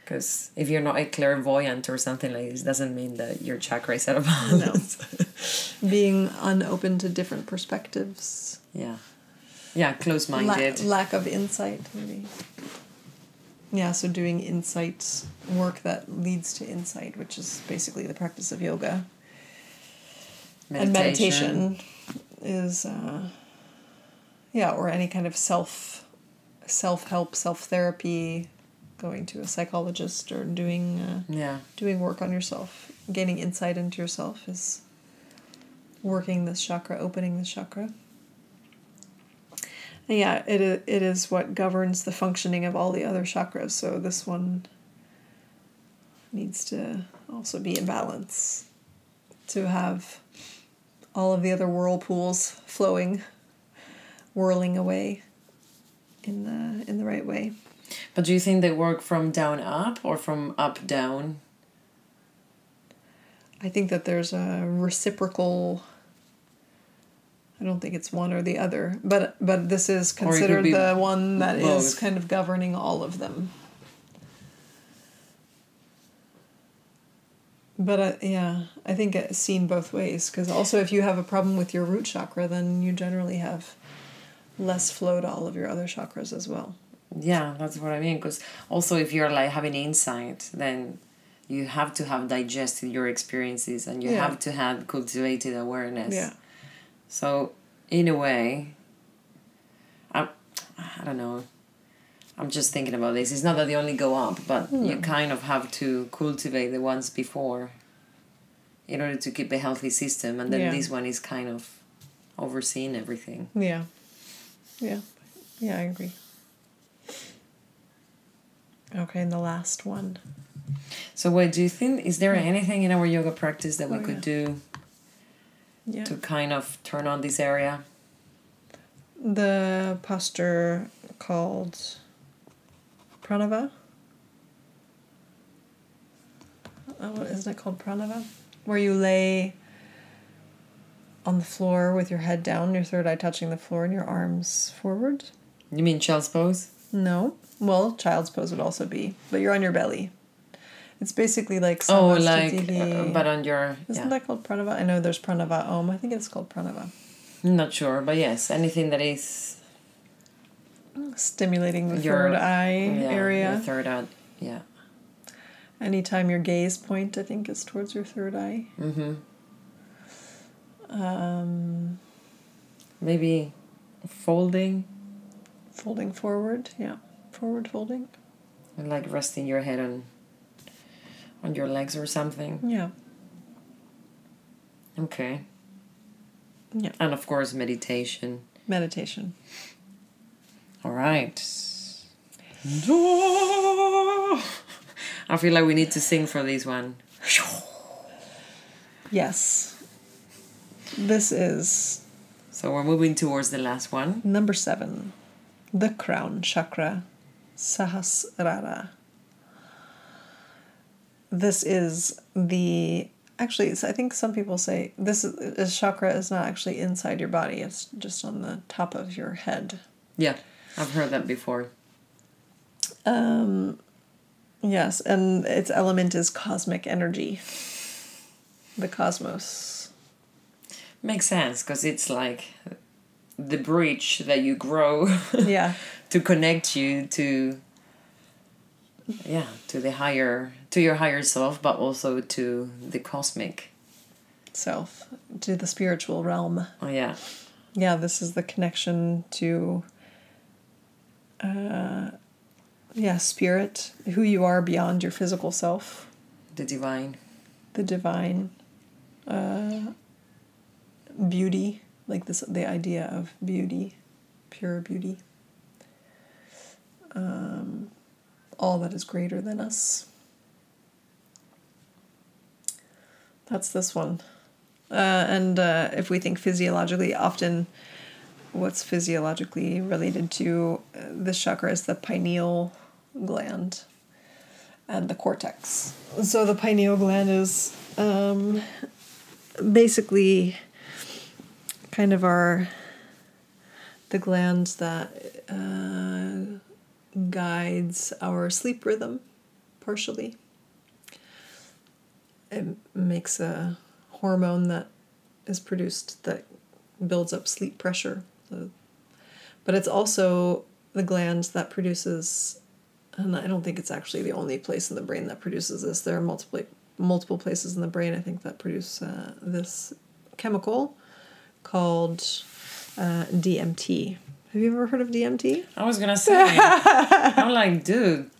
A: Because if you're not a clairvoyant or something like this, doesn't mean that your chakra is out of balance.
B: being unopen to different perspectives.
A: yeah. Yeah, close
B: La-
A: minded.
B: lack of insight, maybe. Yeah, so doing insight work that leads to insight, which is basically the practice of yoga. And meditation is, uh, yeah, or any kind of self self help, self therapy, going to a psychologist or doing uh,
A: Yeah.
B: doing work on yourself, gaining insight into yourself is working this chakra, opening this chakra. And yeah, it it is what governs the functioning of all the other chakras. So this one needs to also be in balance to have all of the other whirlpools flowing, whirling away in the in the right way.
A: But do you think they work from down up or from up down?
B: I think that there's a reciprocal. I don't think it's one or the other, but but this is considered the one that is
A: both.
B: kind of governing all of them. But uh, yeah, I think it's seen both ways because also if you have a problem with your root chakra, then you generally have less flow to all of your other chakras as well.
A: yeah, that's what I mean. Because also, if you're like having insight, then you have to have digested your experiences and you
B: Yeah.
A: have to have cultivated awareness.
B: Yeah.
A: So, in a way, I, I don't know. I'm just thinking about this. It's not that they only go up, but you hmm. kind of have to cultivate the ones before in order to keep a healthy system. And then
B: Yeah.
A: this one is kind of overseeing everything.
B: Yeah. Yeah. Yeah, I agree. Okay, and the last one.
A: So, what do you think, is there hmm. anything in our yoga practice that we
B: Oh,
A: could
B: yeah.
A: do
B: Yeah.
A: to kind of turn on this area?
B: The posture called pranava. Oh, what isn't it called pranava? Where you lay on the floor with your head down, your third eye touching the floor, and your arms forward.
A: You mean child's pose?
B: No. Well, child's pose would also be, but you're on your belly. It's basically like
A: Oh, like, uh, but on your.
B: Isn't
A: yeah.
B: that called pranava? I know there's pranava om. I think it's called pranava.
A: Not sure, but yes, anything that is.
B: Stimulating the
A: Your-
B: third eye
A: yeah,
B: area.
A: Your third eye. Yeah.
B: Anytime your gaze point, I think, is towards your third eye.
A: Mm-hmm.
B: Um,
A: Maybe folding
B: folding forward, yeah. Forward folding.
A: and like resting your head on on your legs or something.
B: Yeah.
A: Okay.
B: Yeah.
A: And of course meditation.
B: Meditation.
A: All right. I feel like we need to sing for this one.
B: Yes. This is
A: So we're moving towards the last one.
B: number seven. The crown chakra. Sahasrara. This is the actually I think some people say this is, this chakra is not actually inside your body, it's just on the top of your head.
A: Yeah, I've heard that before.
B: Um, yes, and its element is cosmic energy. The cosmos.
A: Makes sense because it's like the bridge that you grow
B: Yeah.
A: to connect you to yeah to the higher to your higher self but also to the cosmic
B: Self to the spiritual realm.
A: oh yeah
B: Yeah, this is the connection to uh yeah, spirit, who you are beyond your physical self,
A: the divine
B: the divine uh beauty, like this the idea of beauty, pure beauty. Um all that is greater than us. That's this one. Uh, and uh, if we think physiologically, often what's physiologically related to uh, this chakra is the pineal gland and the cortex. So the pineal gland is um, basically kind of our the gland that uh, guides our sleep rhythm partially. It makes a hormone that is produced that builds up sleep pressure. But it's also the gland that produces, and I don't think it's actually the only place in the brain that produces this. There are multiple multiple places in the brain I think that produce uh, this chemical called uh, DMT. Have you ever heard of DMT?
A: i was gonna say i'm like dude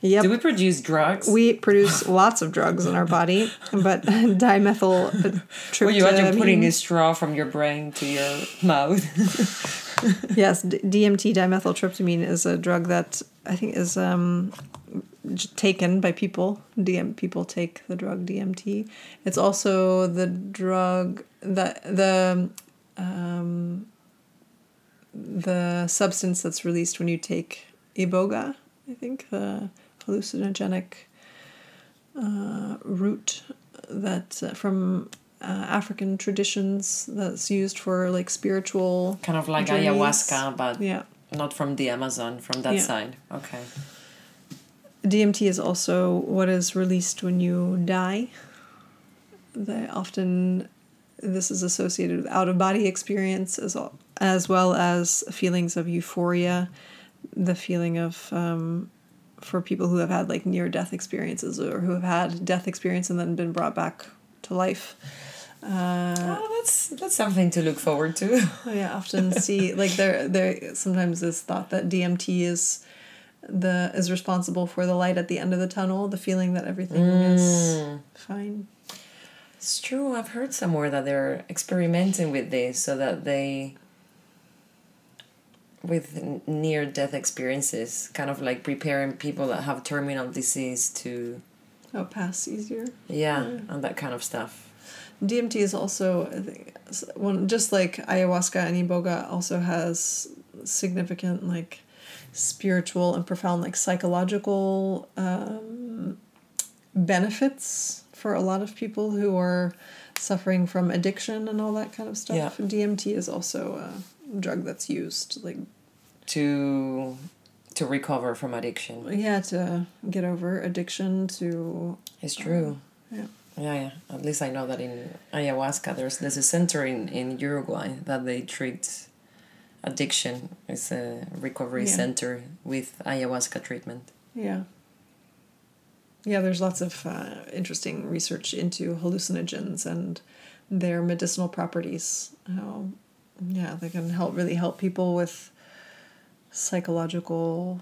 B: Yep.
A: do we produce drugs
B: We produce lots of drugs in our body, but dimethyl tryptamine.
A: Were you imagine putting a straw from your brain to your mouth
B: yes, D- DMT dimethyltryptamine is a drug that I think is um, taken by people. DM people take the drug DMT. It's also the drug that the um, the substance that's released when you take iboga. I think the hallucinogenic uh, root that uh, from uh, African traditions that's used for like spiritual
A: kind of like
B: journeys.
A: ayahuasca but
B: Yeah.
A: not from the amazon from that
B: Yeah.
A: side okay
B: DMT is also what is released when you die. They often this is associated with out of body experience as al- as well as feelings of euphoria, the feeling of um, for people who have had like near death experiences or who have had death experience and then been brought back to life. Uh,
A: oh, that's that's something to look forward to.
B: yeah, often see like there there sometimes is thought that DMT is the is responsible for the light at the end of the tunnel, the feeling that everything mm. is fine.
A: It's true. I've heard somewhere that they're experimenting with this so that they with near death experiences, kind of like preparing people that have terminal disease to
B: oh pass easier.
A: Yeah, yeah. and that kind of stuff.
B: DMT is also one just like ayahuasca and iboga also has significant like spiritual and profound like psychological um, benefits for a lot of people who are suffering from addiction and all that kind of stuff. Yeah. DMT is also a drug that's used like
A: to to recover from addiction.
B: Yeah, to get over addiction to
A: It's true.
B: Uh, yeah.
A: Yeah, yeah. At least I know that in ayahuasca there's there's a center in, in Uruguay that they treat addiction. It's a recovery yeah. center with ayahuasca treatment.
B: Yeah. Yeah, there's lots of uh, interesting research into hallucinogens and their medicinal properties. How, yeah, they can help really help people with psychological.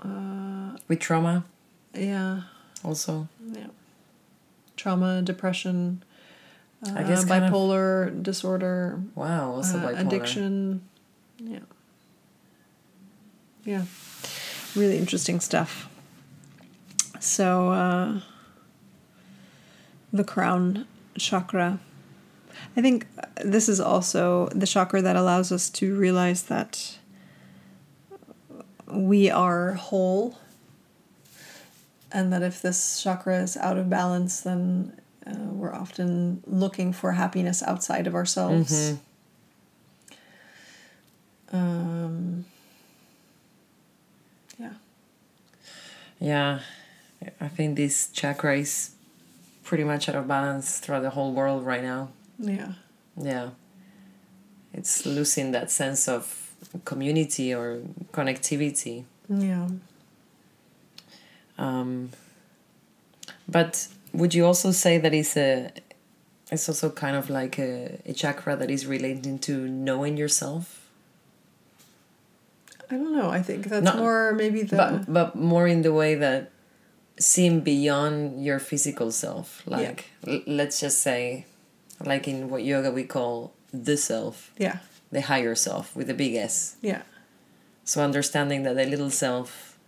B: Uh,
A: with trauma.
B: Yeah.
A: Also.
B: Yeah trauma, depression, uh, I guess bipolar of, disorder.
A: Wow, also uh, bipolar.
B: Addiction. Yeah. Yeah. Really interesting stuff. So, uh, the crown chakra. I think this is also the chakra that allows us to realize that we are whole and that if this chakra is out of balance, then uh, we're often looking for happiness outside of ourselves. Mm-hmm. Um, yeah.
A: Yeah, I think this chakra is pretty much out of balance throughout the whole world right now.
B: Yeah.
A: Yeah. It's losing that sense of community or connectivity.
B: Yeah.
A: Um, but would you also say that it's a it's also kind of like a, a chakra that is relating to knowing yourself?
B: I don't know. I think that's Not, more maybe the
A: but but more in the way that seeing beyond your physical self. Like yeah. let's just say, like in what yoga we call the self.
B: Yeah.
A: The higher self with the big S.
B: Yeah.
A: So understanding that the little self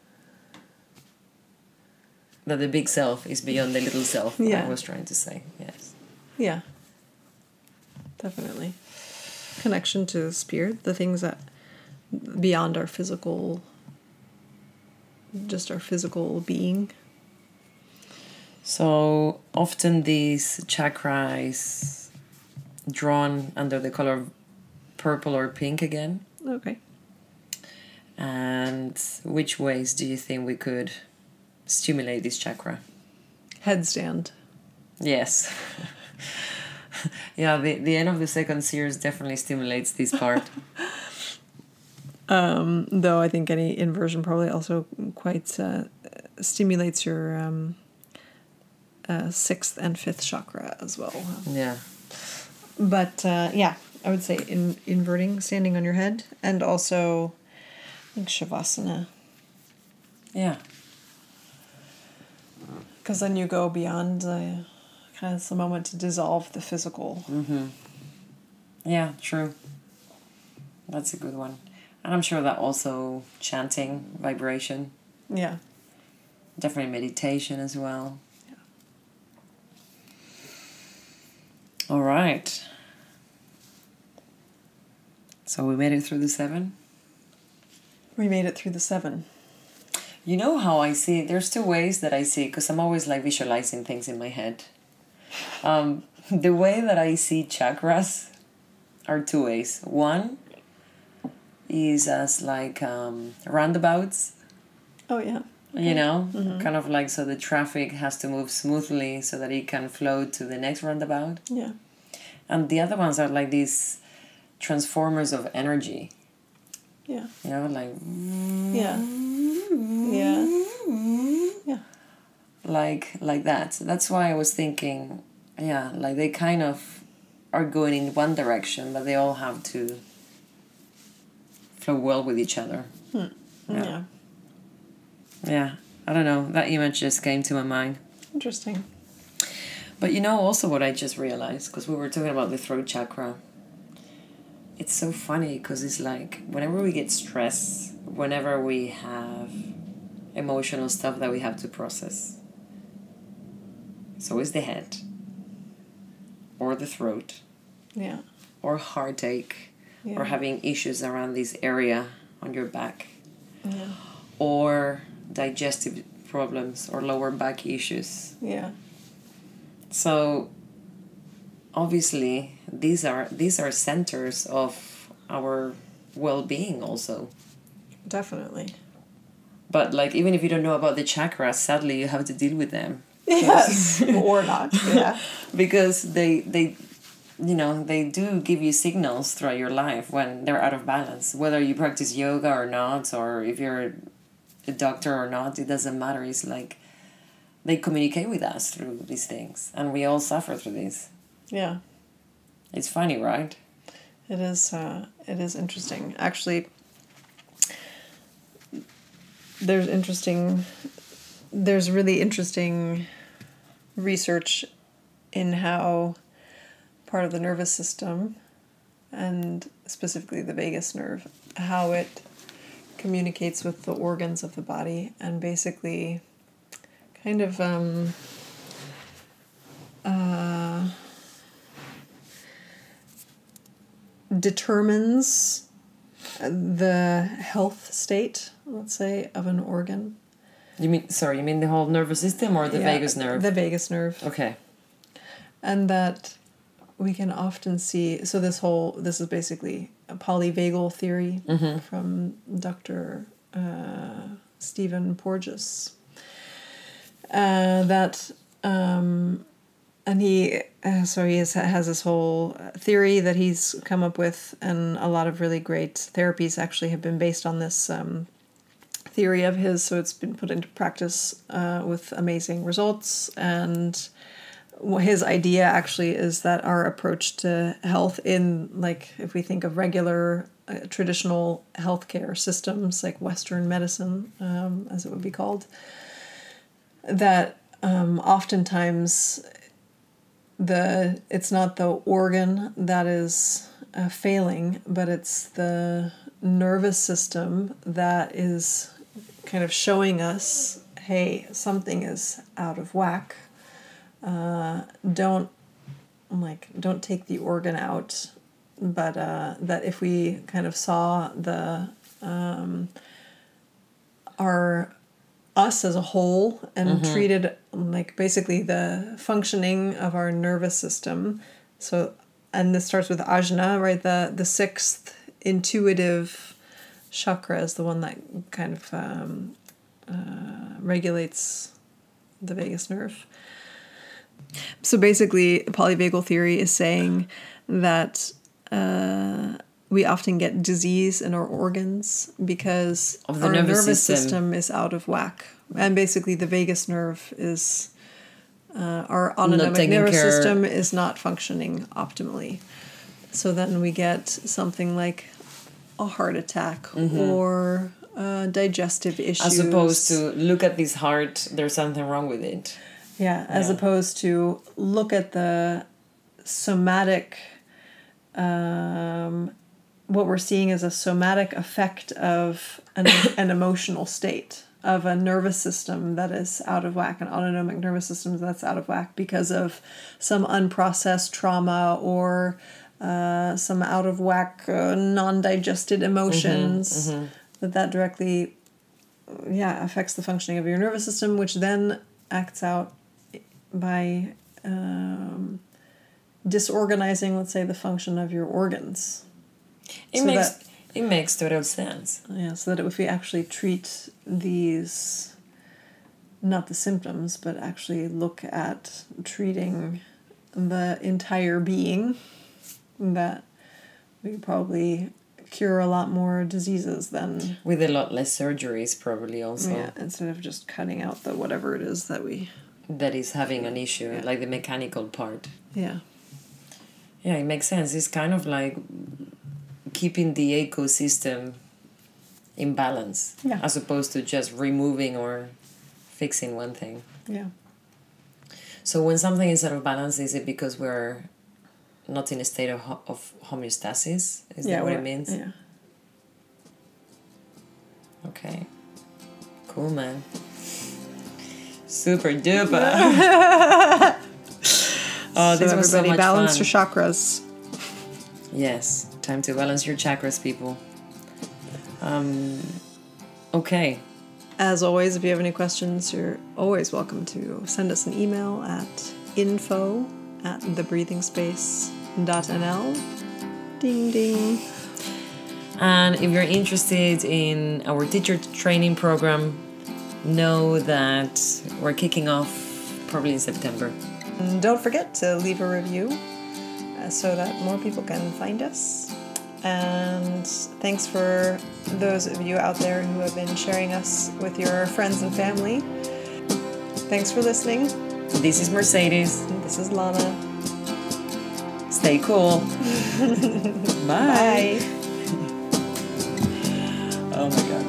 A: that the big self is beyond the little self. Yeah. I was trying to say yes.
B: Yeah. Definitely. Connection to spirit, the things that beyond our physical, just our physical being.
A: So often these chakras drawn under the color purple or pink again.
B: Okay.
A: And which ways do you think we could stimulate this chakra?
B: Headstand.
A: Yes. yeah, the, the end of the second series definitely stimulates this part.
B: um, though I think any inversion probably also quite uh, stimulates your um, uh, sixth and fifth chakra as well.
A: Yeah.
B: But uh, yeah, I would say in inverting, standing on your head, and also I think shavasana.
A: Yeah
B: because then you go beyond the kind of the moment to dissolve the physical.
A: Mm-hmm. Yeah, true. That's a good one. And I'm sure that also chanting, vibration.
B: Yeah.
A: Definitely meditation as well. Yeah. All right. So we made it through the seven?
B: We made it through the seven.
A: You know how I see it? There's two ways that I see it because I'm always like visualizing things in my head. Um, the way that I see chakras are two ways. One is as like um, roundabouts.
B: Oh yeah.
A: Okay. You know, mm-hmm. kind of like so the traffic has to move smoothly so that it can flow to the next roundabout.
B: Yeah.
A: And the other ones are like these transformers of energy.
B: Yeah.
A: You know, like
B: Yeah. Yeah. Yeah.
A: like like that. That's why I was thinking, yeah, like they kind of are going in one direction, but they all have to flow well with each other. Hmm.
B: Yeah.
A: Yeah. Yeah, I don't know. That image just came to my mind.
B: Interesting.
A: But you know, also what I just realized because we were talking about the throat chakra. It's so funny because it's like whenever we get stressed, whenever we have emotional stuff that we have to process, it's always the head, or the throat,
B: Yeah.
A: or heartache,
B: Yeah.
A: or having issues around this area on your back,
B: Yeah.
A: or digestive problems or lower back issues.
B: Yeah.
A: So obviously these are these are centers of our well-being also.
B: Definitely.
A: But like even if you don't know about the chakras, sadly you have to deal with them
B: Yes. or not. Yeah.
A: because they they you know they do give you signals throughout your life when they're out of balance whether you practice yoga or not or if you're a doctor or not it doesn't matter it's like they communicate with us through these things and we all suffer through this
B: Yeah.
A: it's funny right
B: It is. Uh, it is interesting. Actually, there's interesting. There's really interesting research in how part of the nervous system, and specifically the vagus nerve, how it communicates with the organs of the body, and basically, kind of. Um, uh, determines the health state, let's say, of an organ.
A: You mean sorry? You mean the whole nervous system or the
B: Yeah,
A: vagus nerve?
B: The vagus nerve.
A: okay.
B: And that we can often see. So, this whole, this is basically a polyvagal theory from Dr. Uh, Stephen Porges. Uh, that um, and he uh, so he has, has this whole theory that he's come up with and a lot of really great therapies actually have been based on this um, theory of his. So it's been put into practice uh, with amazing results. And his idea actually is that our approach to health in like if we think of regular uh, traditional healthcare systems like western medicine um, as it would be called that um, oftentimes the it's not the organ that is uh, failing, but it's the nervous system that is kind of showing us, hey, something is out of whack. Uh, don't like don't take the organ out, but uh, that if we kind of saw the um, our us as a whole and treated like basically the functioning of our nervous system. So, and this starts with ajna, right? The the sixth intuitive chakra is the one that kind of um, uh, regulates the vagus nerve. So basically, polyvagal theory is saying that uh, we often get disease in our organs because
A: Of the
B: our
A: nervous
B: nervous
A: system.
B: system. is out of whack, and basically the vagus nerve is uh, our autonomic nervous
A: care-
B: system is not functioning optimally. So then we get something like a heart attack or uh, digestive issues.
A: Mm-hmm. As opposed to look at this heart, there's something wrong with it.
B: Yeah, as
A: Yeah.
B: opposed to look at the somatic, um, what we're seeing is a somatic effect of an, an emotional state, of a nervous system that is out of whack, an autonomic nervous system that's out of whack because of some unprocessed trauma or uh, some out of whack, uh, non digested emotions. That that directly yeah affects the functioning of your nervous system which then acts out by um, disorganizing let's say the function of your organs
A: It
B: So
A: makes
B: that-
A: it makes total sense.
B: yeah so that if we actually treat these not the symptoms but actually look at treating the entire being that we probably cure a lot more diseases than
A: With a lot less surgeries, probably also.
B: yeah, instead of just cutting out the whatever it is that we
A: That is having an issue,
B: Yeah.
A: like the mechanical part.
B: yeah.
A: Yeah, it makes sense. It's kind of like keeping the ecosystem in balance
B: Yeah.
A: as opposed to just removing or fixing one thing.
B: Yeah.
A: So when something is out of balance, is it because we're not in a state of, ho- of homeostasis? Is
B: yeah,
A: that what it means?
B: Yeah.
A: Okay. Cool, man. Super duper. oh, this
B: so
A: was so
B: everybody
A: much
B: balance
A: fun.
B: your chakras.
A: Yes, time to balance your chakras, people. Um, okay.
B: As always, if you have any questions, you're always welcome to send us an email at info at thebreathingspace.nl. Ding ding.
A: And if you're interested in our teacher training program, know that we're kicking off probably in September.
B: And don't forget to leave a review uh, so that more people can find us. And thanks for those of you out there who have been sharing us with your friends and family. Thanks for listening.
A: This is Mercedes.
B: This is Lana.
A: Stay cool. Bye.
B: Bye.
A: Oh my god.